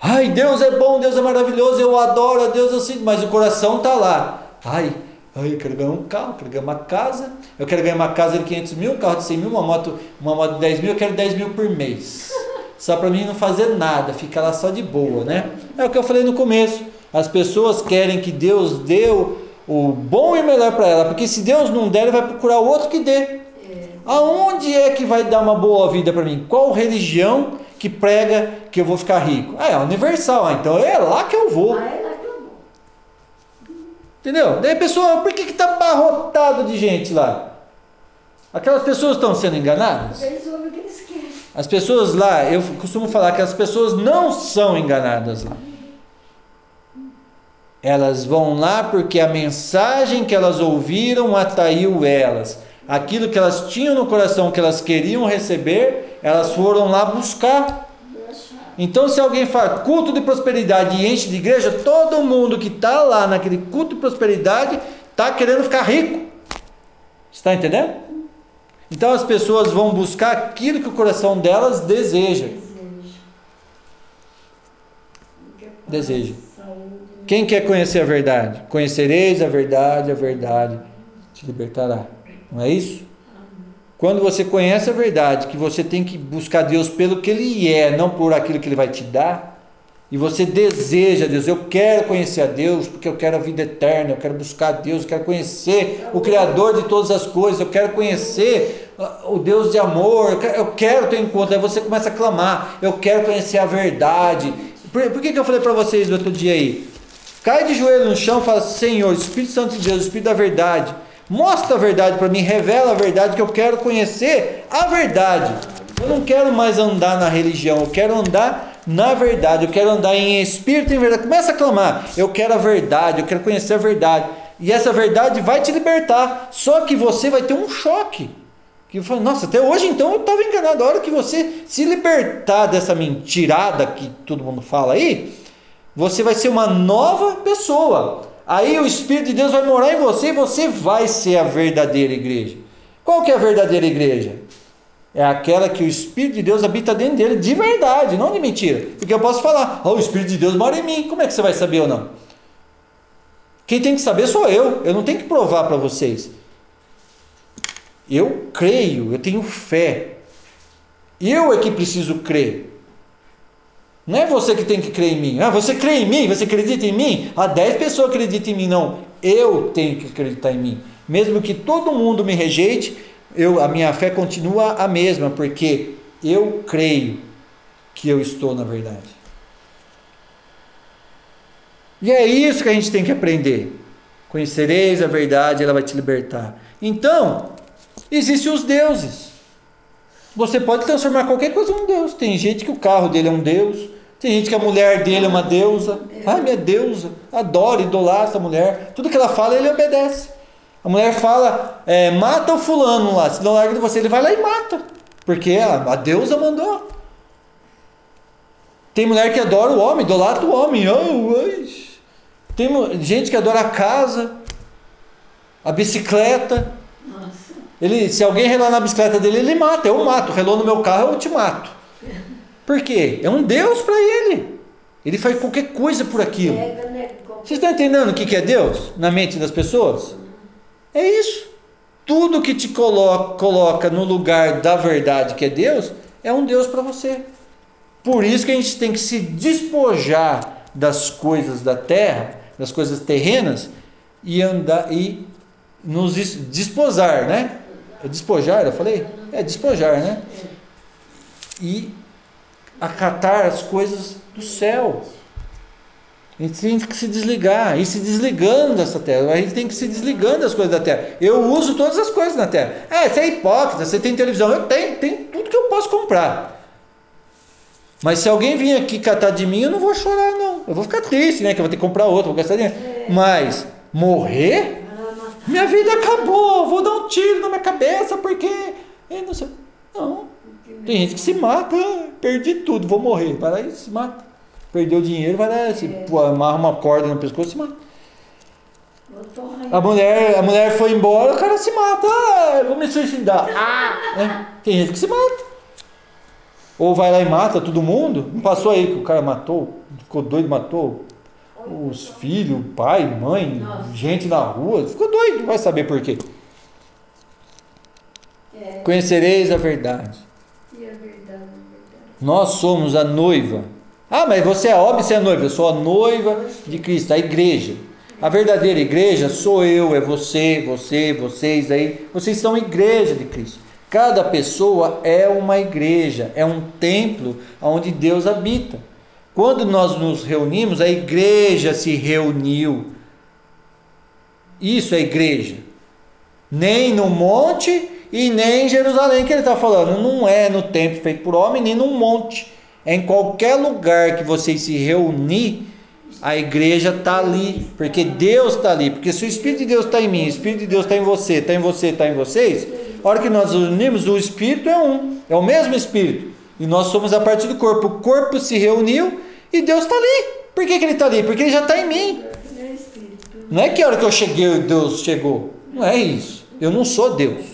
Ai, Deus é bom, Deus é maravilhoso, eu adoro a Deus assim, mas o coração tá lá. Ai, ai, eu quero ganhar um carro, eu quero ganhar uma casa, eu quero ganhar uma casa de 500 mil, um carro de 100 mil, uma moto, uma moto de 10 mil, eu quero 10 mil por mês. Só para mim não fazer nada, ficar lá só de boa, né? É o que eu falei no começo. As pessoas querem que Deus dê o, o bom e o melhor para ela, porque se Deus não der, ele vai procurar outro que dê. É. Aonde é que vai dar uma boa vida para mim? Qual religião que prega que eu vou ficar rico? Ah, é universal, ah, então é lá que eu vou. Ah, é lá que eu vou. Entendeu? Daí a pessoa, por que está abarrotado de gente lá? Aquelas pessoas estão sendo enganadas? O que. As pessoas lá, eu costumo falar que as pessoas não são enganadas lá. Elas vão lá porque a mensagem que elas ouviram atraiu elas. Aquilo que elas tinham no coração que elas queriam receber, elas foram lá buscar. Então, se alguém fala culto de prosperidade e enche de igreja, todo mundo que está lá naquele culto de prosperidade está querendo ficar rico. Está entendendo? Então as pessoas vão buscar aquilo que o coração delas deseja. Desejo. Que é paz, Desejo. saúde. Quem quer conhecer a verdade? Conhecereis a verdade, a verdade te libertará. Não é isso? Quando você conhece a verdade, que você tem que buscar Deus pelo que Ele é, não por aquilo que Ele vai te dar, e você deseja Deus, eu quero conhecer a Deus, porque eu quero a vida eterna, eu quero buscar a Deus, eu quero conhecer o Criador de todas as coisas, eu quero conhecer ah, o Deus de amor, eu quero, eu quero ter encontro. Aí você começa a clamar, eu quero conhecer a verdade. Por, por que, que eu falei para vocês no outro dia aí? Cai de joelho no chão e fala: Senhor, Espírito Santo de Deus, Espírito da verdade, mostra a verdade para mim, revela a verdade, que eu quero conhecer a verdade. Eu não quero mais andar na religião, eu quero andar na verdade, eu quero andar em espírito e em verdade. Começa a clamar: Eu quero a verdade, eu quero conhecer a verdade. E essa verdade vai te libertar. Só que você vai ter um choque. Que fala, nossa, até hoje então eu estava enganado. A hora que você se libertar dessa mentirada que todo mundo fala aí, você vai ser uma nova pessoa. Aí o Espírito de Deus vai morar em você e você vai ser a verdadeira igreja. Qual que é a verdadeira igreja? É aquela que o Espírito de Deus habita dentro dele de verdade, não de mentira. Porque eu posso falar, oh, o Espírito de Deus mora em mim. Como é que você vai saber ou não? Quem tem que saber sou eu. Eu não tenho que provar para vocês. Eu creio, eu tenho fé. Eu é que preciso crer. Não é você que tem que crer em mim. Ah, você crê em mim? Você acredita em mim? Ah, 10 pessoas acreditam em mim. Não. Eu tenho que acreditar em mim. Mesmo que todo mundo me rejeite, eu, a minha fé continua a mesma, porque eu creio que eu estou na verdade. E é isso que a gente tem que aprender. Conhecereis a verdade, ela vai te libertar. Então, existem os deuses. Você pode transformar qualquer coisa em um deus. Tem gente que o carro dele é um deus. Tem gente que a mulher dele é uma deusa. Ai, minha deusa. Adoro, idolatra a mulher. Tudo que ela fala, ele obedece. A mulher fala, é, mata o fulano lá. Se não larga de você, ele vai lá e mata. Porque a, a deusa mandou. Tem mulher que adora o homem, idolatra o homem. Oh. Tem gente que adora a casa, a bicicleta. Nossa. Ele, se alguém relar na bicicleta dele, ele mata. Eu mato. Relou no meu carro, eu te mato. Por quê? É um Deus para ele. Ele faz qualquer coisa por aquilo. Pega, né? Qualquer- Vocês estão entendendo o que é Deus na mente das pessoas? É isso. Tudo que te coloca, no lugar da verdade que é Deus, é um Deus para você. Por isso que a gente tem que se despojar das coisas da terra, das coisas terrenas, e andar e nos desposar, né? É despojar, eu falei? É despojar, né? E acatar as coisas do céu. A gente tem que se desligar, e se desligando dessa terra. A gente tem que se desligando das coisas da terra. Eu uso todas as coisas na terra. É, você é hipócrita, você tem televisão. Eu tenho, tenho tudo que eu posso comprar. Mas se alguém vir aqui catar de mim, eu não vou chorar, não. Eu vou ficar triste, né? Que eu vou ter que comprar outro, vou gastar dinheiro. Mas morrer, minha vida acabou. Vou dar um tiro na minha cabeça porque. não sei. Não. Tem gente que se mata, "Ah, perdi tudo, vou morrer. Vai lá e se mata. Perdeu dinheiro, vai lá, se, pô, amarra uma corda no pescoço e se mata. A mulher, a mulher foi embora, o cara se mata. Ah, vou me suicidar. Ah, é, tem gente que se mata. Ou vai lá e mata todo mundo. Não passou aí que o cara matou ficou doido, matou os filhos, pai, mãe, gente na rua. Ficou doido, vai saber por quê. É, Conhecereis a verdade. e a verdade, a verdade. Nós somos a noiva. Ah, mas você é óbvio, você é noiva. Eu sou a noiva de Cristo, a igreja. A verdadeira igreja sou eu, é você, você, vocês aí. Vocês são igreja de Cristo. Cada pessoa é uma igreja, é um templo onde Deus habita. Quando nós nos reunimos, a igreja se reuniu. Isso é igreja. Nem no monte e nem em Jerusalém que ele está falando. Não é no templo feito por homem, nem no monte. É em qualquer lugar que vocês se reunir, a igreja está ali. Porque Deus está ali. Porque se o Espírito de Deus está em mim, o Espírito de Deus está em você, está em você, está em vocês, a hora que nós nos unimos, o Espírito é um. É o mesmo Espírito. E nós somos a parte do corpo. O corpo se reuniu e Deus está ali. Por que, que ele está ali? Porque ele já está em mim. Não é que a hora que eu cheguei, Deus chegou. Não é isso. Eu não sou Deus.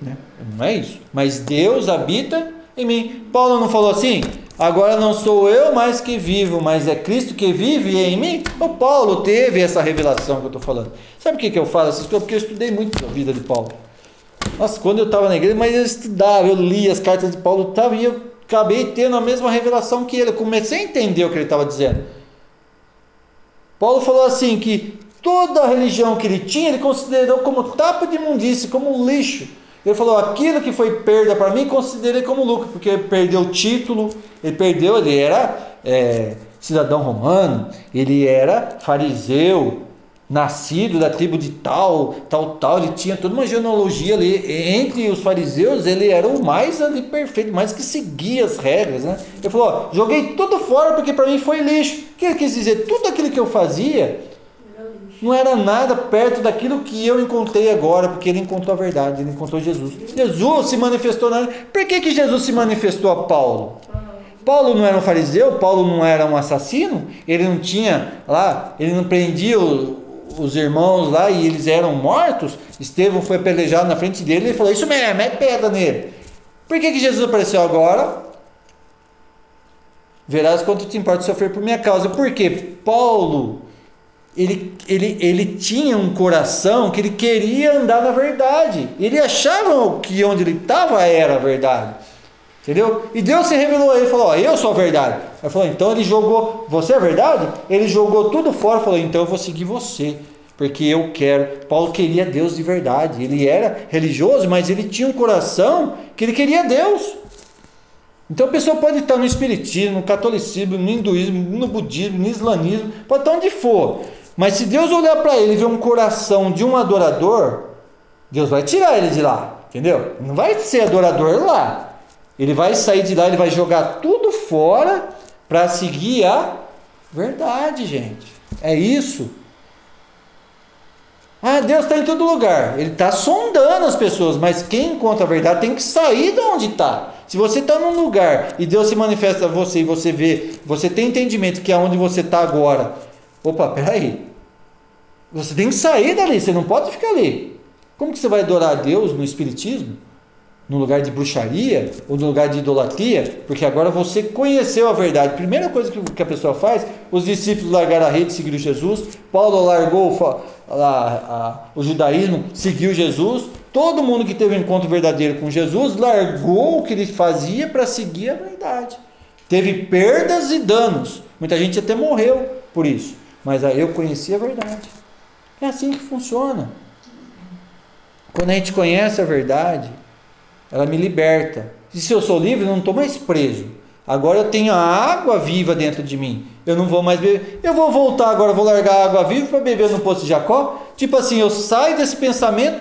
Né? Não é isso. Mas Deus habita em mim. Paulo não falou assim? Agora não sou eu mais que vivo, mas é Cristo que vive em mim? O Paulo teve essa revelação que eu estou falando. Sabe o que, que eu falo essas coisas? Porque eu estudei muito a vida de Paulo. Nossa, quando eu estava na igreja, mas eu estudava, eu li as cartas de Paulo tava, e eu acabei tendo a mesma revelação que ele. Eu comecei a entender o que ele estava dizendo. Paulo falou assim que toda a religião que ele tinha, ele considerou como tapa de imundície, como lixo. Ele falou: aquilo que foi perda para mim, considerei como lucro, porque ele perdeu o título, ele perdeu, ele era é, cidadão romano, ele era fariseu, nascido da tribo de tal, tal, tal, ele tinha toda uma genealogia ali. Entre os fariseus, ele era o mais ali perfeito, mais que seguia as regras, né? Ele falou: ó, joguei tudo fora porque para mim foi lixo. O que ele quis dizer? Tudo aquilo que eu fazia. Não era nada perto daquilo que eu encontrei agora, porque ele encontrou a verdade, ele encontrou Jesus. Jesus se manifestou na. Por que, que Jesus se manifestou a Paulo? Paulo não era um fariseu, Paulo não era um assassino, ele não tinha lá, ele não prendia o- os irmãos lá e eles eram mortos. Estevão foi pelejado na frente dele e ele falou: Isso mesmo, mete pedra nele. Por que, que Jesus apareceu agora? Verás quanto te importa sofrer por minha causa. Porque Paulo, ele, ele, ele tinha um coração que ele queria andar na verdade. Ele achava que onde ele estava era a verdade. Entendeu? E Deus se revelou a ele e falou: Ó, eu sou a verdade. Ele falou: Então ele jogou, você é a verdade? Ele jogou tudo fora falou: Então eu vou seguir você. Porque eu quero. Paulo queria Deus de verdade. Ele era religioso, mas ele tinha um coração que ele queria Deus. Então a pessoa pode estar no espiritismo, no catolicismo, no hinduísmo, no budismo, no islamismo, pode estar onde for. Mas se Deus olhar para ele e ver um coração de um adorador, Deus vai tirar ele de lá, entendeu? Não vai ser adorador lá. Ele vai sair de lá, ele vai jogar tudo fora para seguir a verdade, gente. É isso. Ah, Deus está em todo lugar. Ele está sondando as pessoas, mas quem encontra a verdade tem que sair de onde está. Se você está num lugar e Deus se manifesta a você e você vê, você tem entendimento que é onde você está agora. Opa, peraí. Você tem que sair dali, você não pode ficar ali. Como que você vai adorar a Deus no Espiritismo? No lugar de bruxaria ou no lugar de idolatria? Porque agora você conheceu a verdade. Primeira coisa que a pessoa faz, os discípulos largaram a rede e seguiram Jesus. Paulo largou a- a- o judaísmo, seguiu Jesus. Todo mundo que teve um encontro verdadeiro com Jesus largou o que ele fazia para seguir a verdade. Teve perdas e danos. Muita gente até morreu por isso. Mas aí eu conheci a verdade. É assim que funciona. Quando a gente conhece a verdade, ela me liberta. E se eu sou livre, eu não estou mais preso. Agora eu tenho a água viva dentro de mim. Eu não vou mais beber. Eu vou voltar agora, vou largar a água viva para beber no poço de Jacó. Tipo assim, eu saio desse pensamento,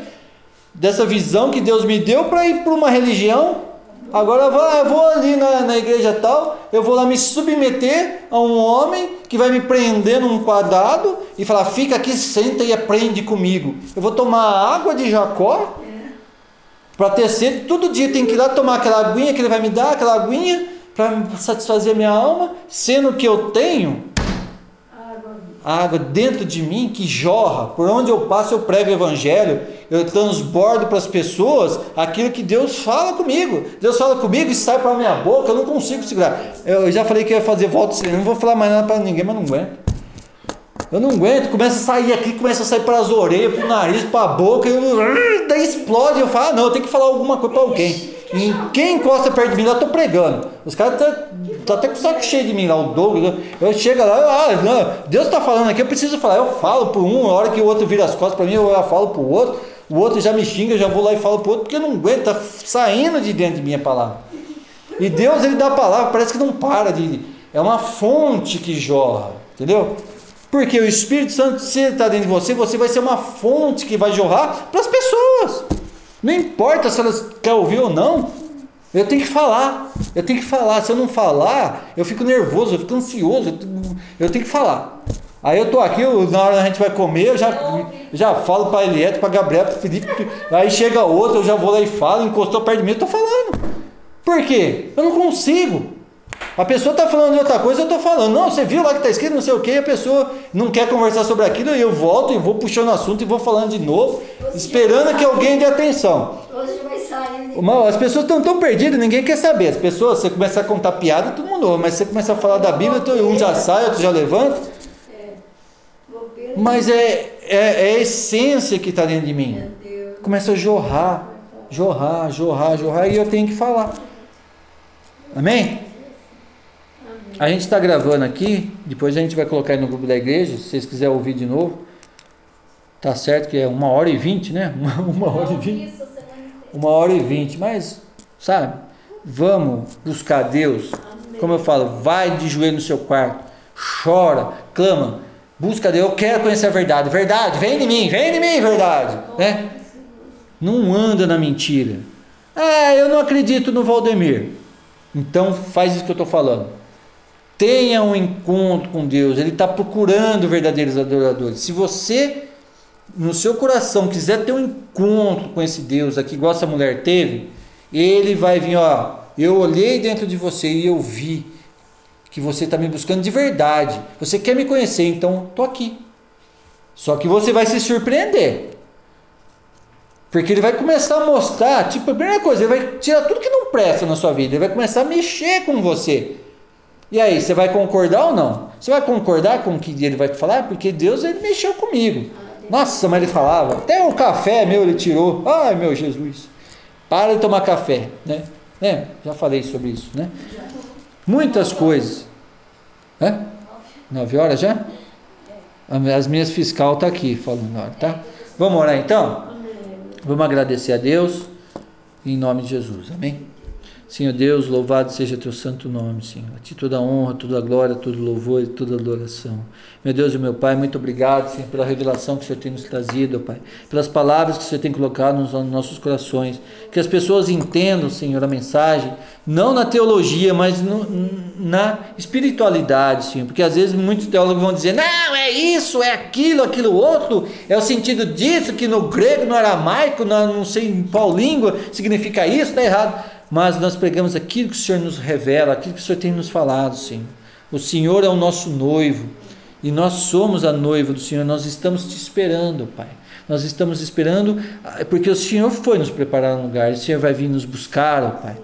dessa visão que Deus me deu para ir para uma religião. Agora eu vou, eu vou ali na, na igreja tal, eu vou lá me submeter a um homem que vai me prender num quadrado e falar: fica aqui, senta e aprende comigo. Eu vou tomar a água de Jacó para ter sede, todo dia tem que ir lá tomar aquela aguinha que ele vai me dar, aquela aguinha para satisfazer a minha alma, sendo que eu tenho Viva. água dentro de mim que jorra. Por onde eu passo, eu prego o evangelho, eu transbordo para as pessoas aquilo que Deus fala comigo. Deus fala comigo e sai para a minha boca, eu não consigo segurar. Eu já falei que ia fazer volta não vou falar mais nada para ninguém, mas não aguento. Eu não aguento, começa a sair aqui, começa a sair para as orelhas, para o nariz, para a boca, eu, daí explode. Eu falo, ah, não, eu tenho que falar alguma coisa para alguém. E quem encosta perto de mim lá, eu estou pregando. Os caras tá, tá até com o saco cheio de mim lá, o Douglas. Eu chego lá, eu, ah, não, Deus está falando aqui, eu preciso falar. Eu falo para um, a hora que o outro vira as costas para mim, eu falo para o outro. O outro já me xinga, eu já vou lá e falo para o outro, porque eu não aguento, está saindo de dentro de mim a palavra. E Deus, ele dá a palavra, parece que não para de. É uma fonte que jorra, entendeu? Porque o Espírito Santo, se ele está dentro de você, você vai ser uma fonte que vai jorrar para as pessoas. Não importa se elas querem ouvir ou não, eu tenho que falar. Eu tenho que falar. Se eu não falar, eu fico nervoso, eu fico ansioso. Eu tenho que falar. Aí eu estou aqui, na hora que a gente vai comer, eu já, já falo para Eliette, para Gabriel, para Felipe. Aí chega outro, eu já vou lá e falo, encostou perto de mim, eu estou falando. Por quê? Eu não consigo. A pessoa está falando de outra coisa, eu estou falando. Não, você viu lá que está escrito não sei o que, a pessoa não quer conversar sobre aquilo, e eu volto e vou puxando o assunto e vou falando de novo, esperando que alguém dê atenção. Hoje vai sair. As pessoas estão tão perdidas, ninguém quer saber. As pessoas, você começa a contar piada, todo mundo ouve, mas você começa a falar da Bíblia, um já sai, outro já levanta. Mas é, é, é a essência que está dentro de mim. Começa a jorrar, jorrar, jorrar, jorrar, e eu tenho que falar. Amém? A gente está gravando aqui, depois a gente vai colocar aí no grupo da igreja, se vocês quiserem ouvir de novo. Tá certo que é uma hora e vinte, né? Uma, uma hora e vinte. Uma hora e vinte, mas, sabe? Vamos buscar Deus. Como eu falo, vai de joelho no seu quarto, chora, clama, busca Deus. Eu quero conhecer a verdade. Verdade, vem de mim, vem de mim, verdade. Né? Não anda na mentira. Ah, eu não acredito no Valdemir. Então faz isso que eu estou falando. Tenha um encontro com Deus. Ele está procurando verdadeiros adoradores. Se você, no seu coração, quiser ter um encontro com esse Deus aqui, igual essa mulher teve, ele vai vir, ó. Eu olhei dentro de você e eu vi que você está me buscando de verdade. Você quer me conhecer, então estou aqui. Só que você vai se surpreender. Porque ele vai começar a mostrar, tipo, a primeira coisa, ele vai tirar tudo que não presta na sua vida, ele vai começar a mexer com você. E aí, você vai concordar ou não? Você vai concordar com o que ele vai falar? Porque Deus ele mexeu comigo. Nossa, mas ele falava. Até o café meu ele tirou. Ai, meu Jesus. Para de tomar café, né? É, já falei sobre isso, né? Muitas coisas. Hã? Nove horas já? As minhas fiscal tá aqui falando, tá? Vamos orar então? Vamos agradecer a Deus em nome de Jesus. Amém? Senhor Deus, louvado seja teu santo nome, Senhor. A ti toda a honra, toda a glória, todo louvor e toda adoração. Meu Deus e meu Pai, muito obrigado, Senhor, pela revelação que o Senhor tem nos trazido, Pai. Pelas palavras que o Senhor tem colocado nos nossos corações. Que as pessoas entendam, Senhor, a mensagem, não na teologia, mas no, na espiritualidade, Senhor. Porque às vezes muitos teólogos vão dizer, não, é isso, é aquilo, aquilo outro, é o sentido disso, que no grego, no aramaico, no, não sei em qual língua significa isso, está errado mas nós pregamos aquilo que o Senhor nos revela, aquilo que o Senhor tem nos falado, Senhor. O Senhor é o nosso noivo e nós somos a noiva do Senhor, nós estamos te esperando, Pai. Nós estamos esperando ah, porque o Senhor foi nos preparar um lugar, o Senhor vai vir nos buscar, ó Pai.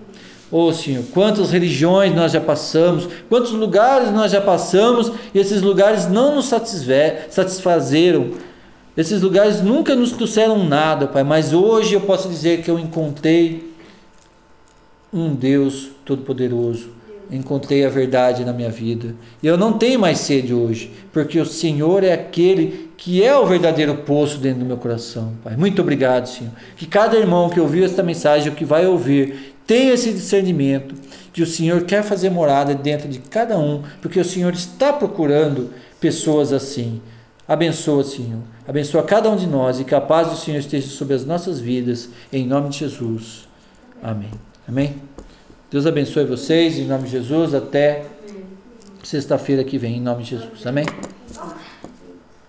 Ô oh, Senhor, quantas religiões nós já passamos, quantos lugares nós já passamos e esses lugares não nos satisfazeram. Esses lugares nunca nos trouxeram nada, Pai, mas hoje eu posso dizer que eu encontrei um Deus Todo-Poderoso. Encontrei a verdade na minha vida. E eu não tenho mais sede hoje, porque o Senhor é aquele que é o verdadeiro poço dentro do meu coração, Pai. Muito obrigado, Senhor. Que cada irmão que ouviu esta mensagem, ou que vai ouvir, tenha esse discernimento que o Senhor quer fazer morada dentro de cada um, porque o Senhor está procurando pessoas assim. Abençoa, Senhor. Abençoa cada um de nós e que a paz do Senhor esteja sobre as nossas vidas, em nome de Jesus. Amém. Amém? Deus abençoe vocês, em nome de Jesus, até sexta-feira que vem, em nome de Jesus. Amém?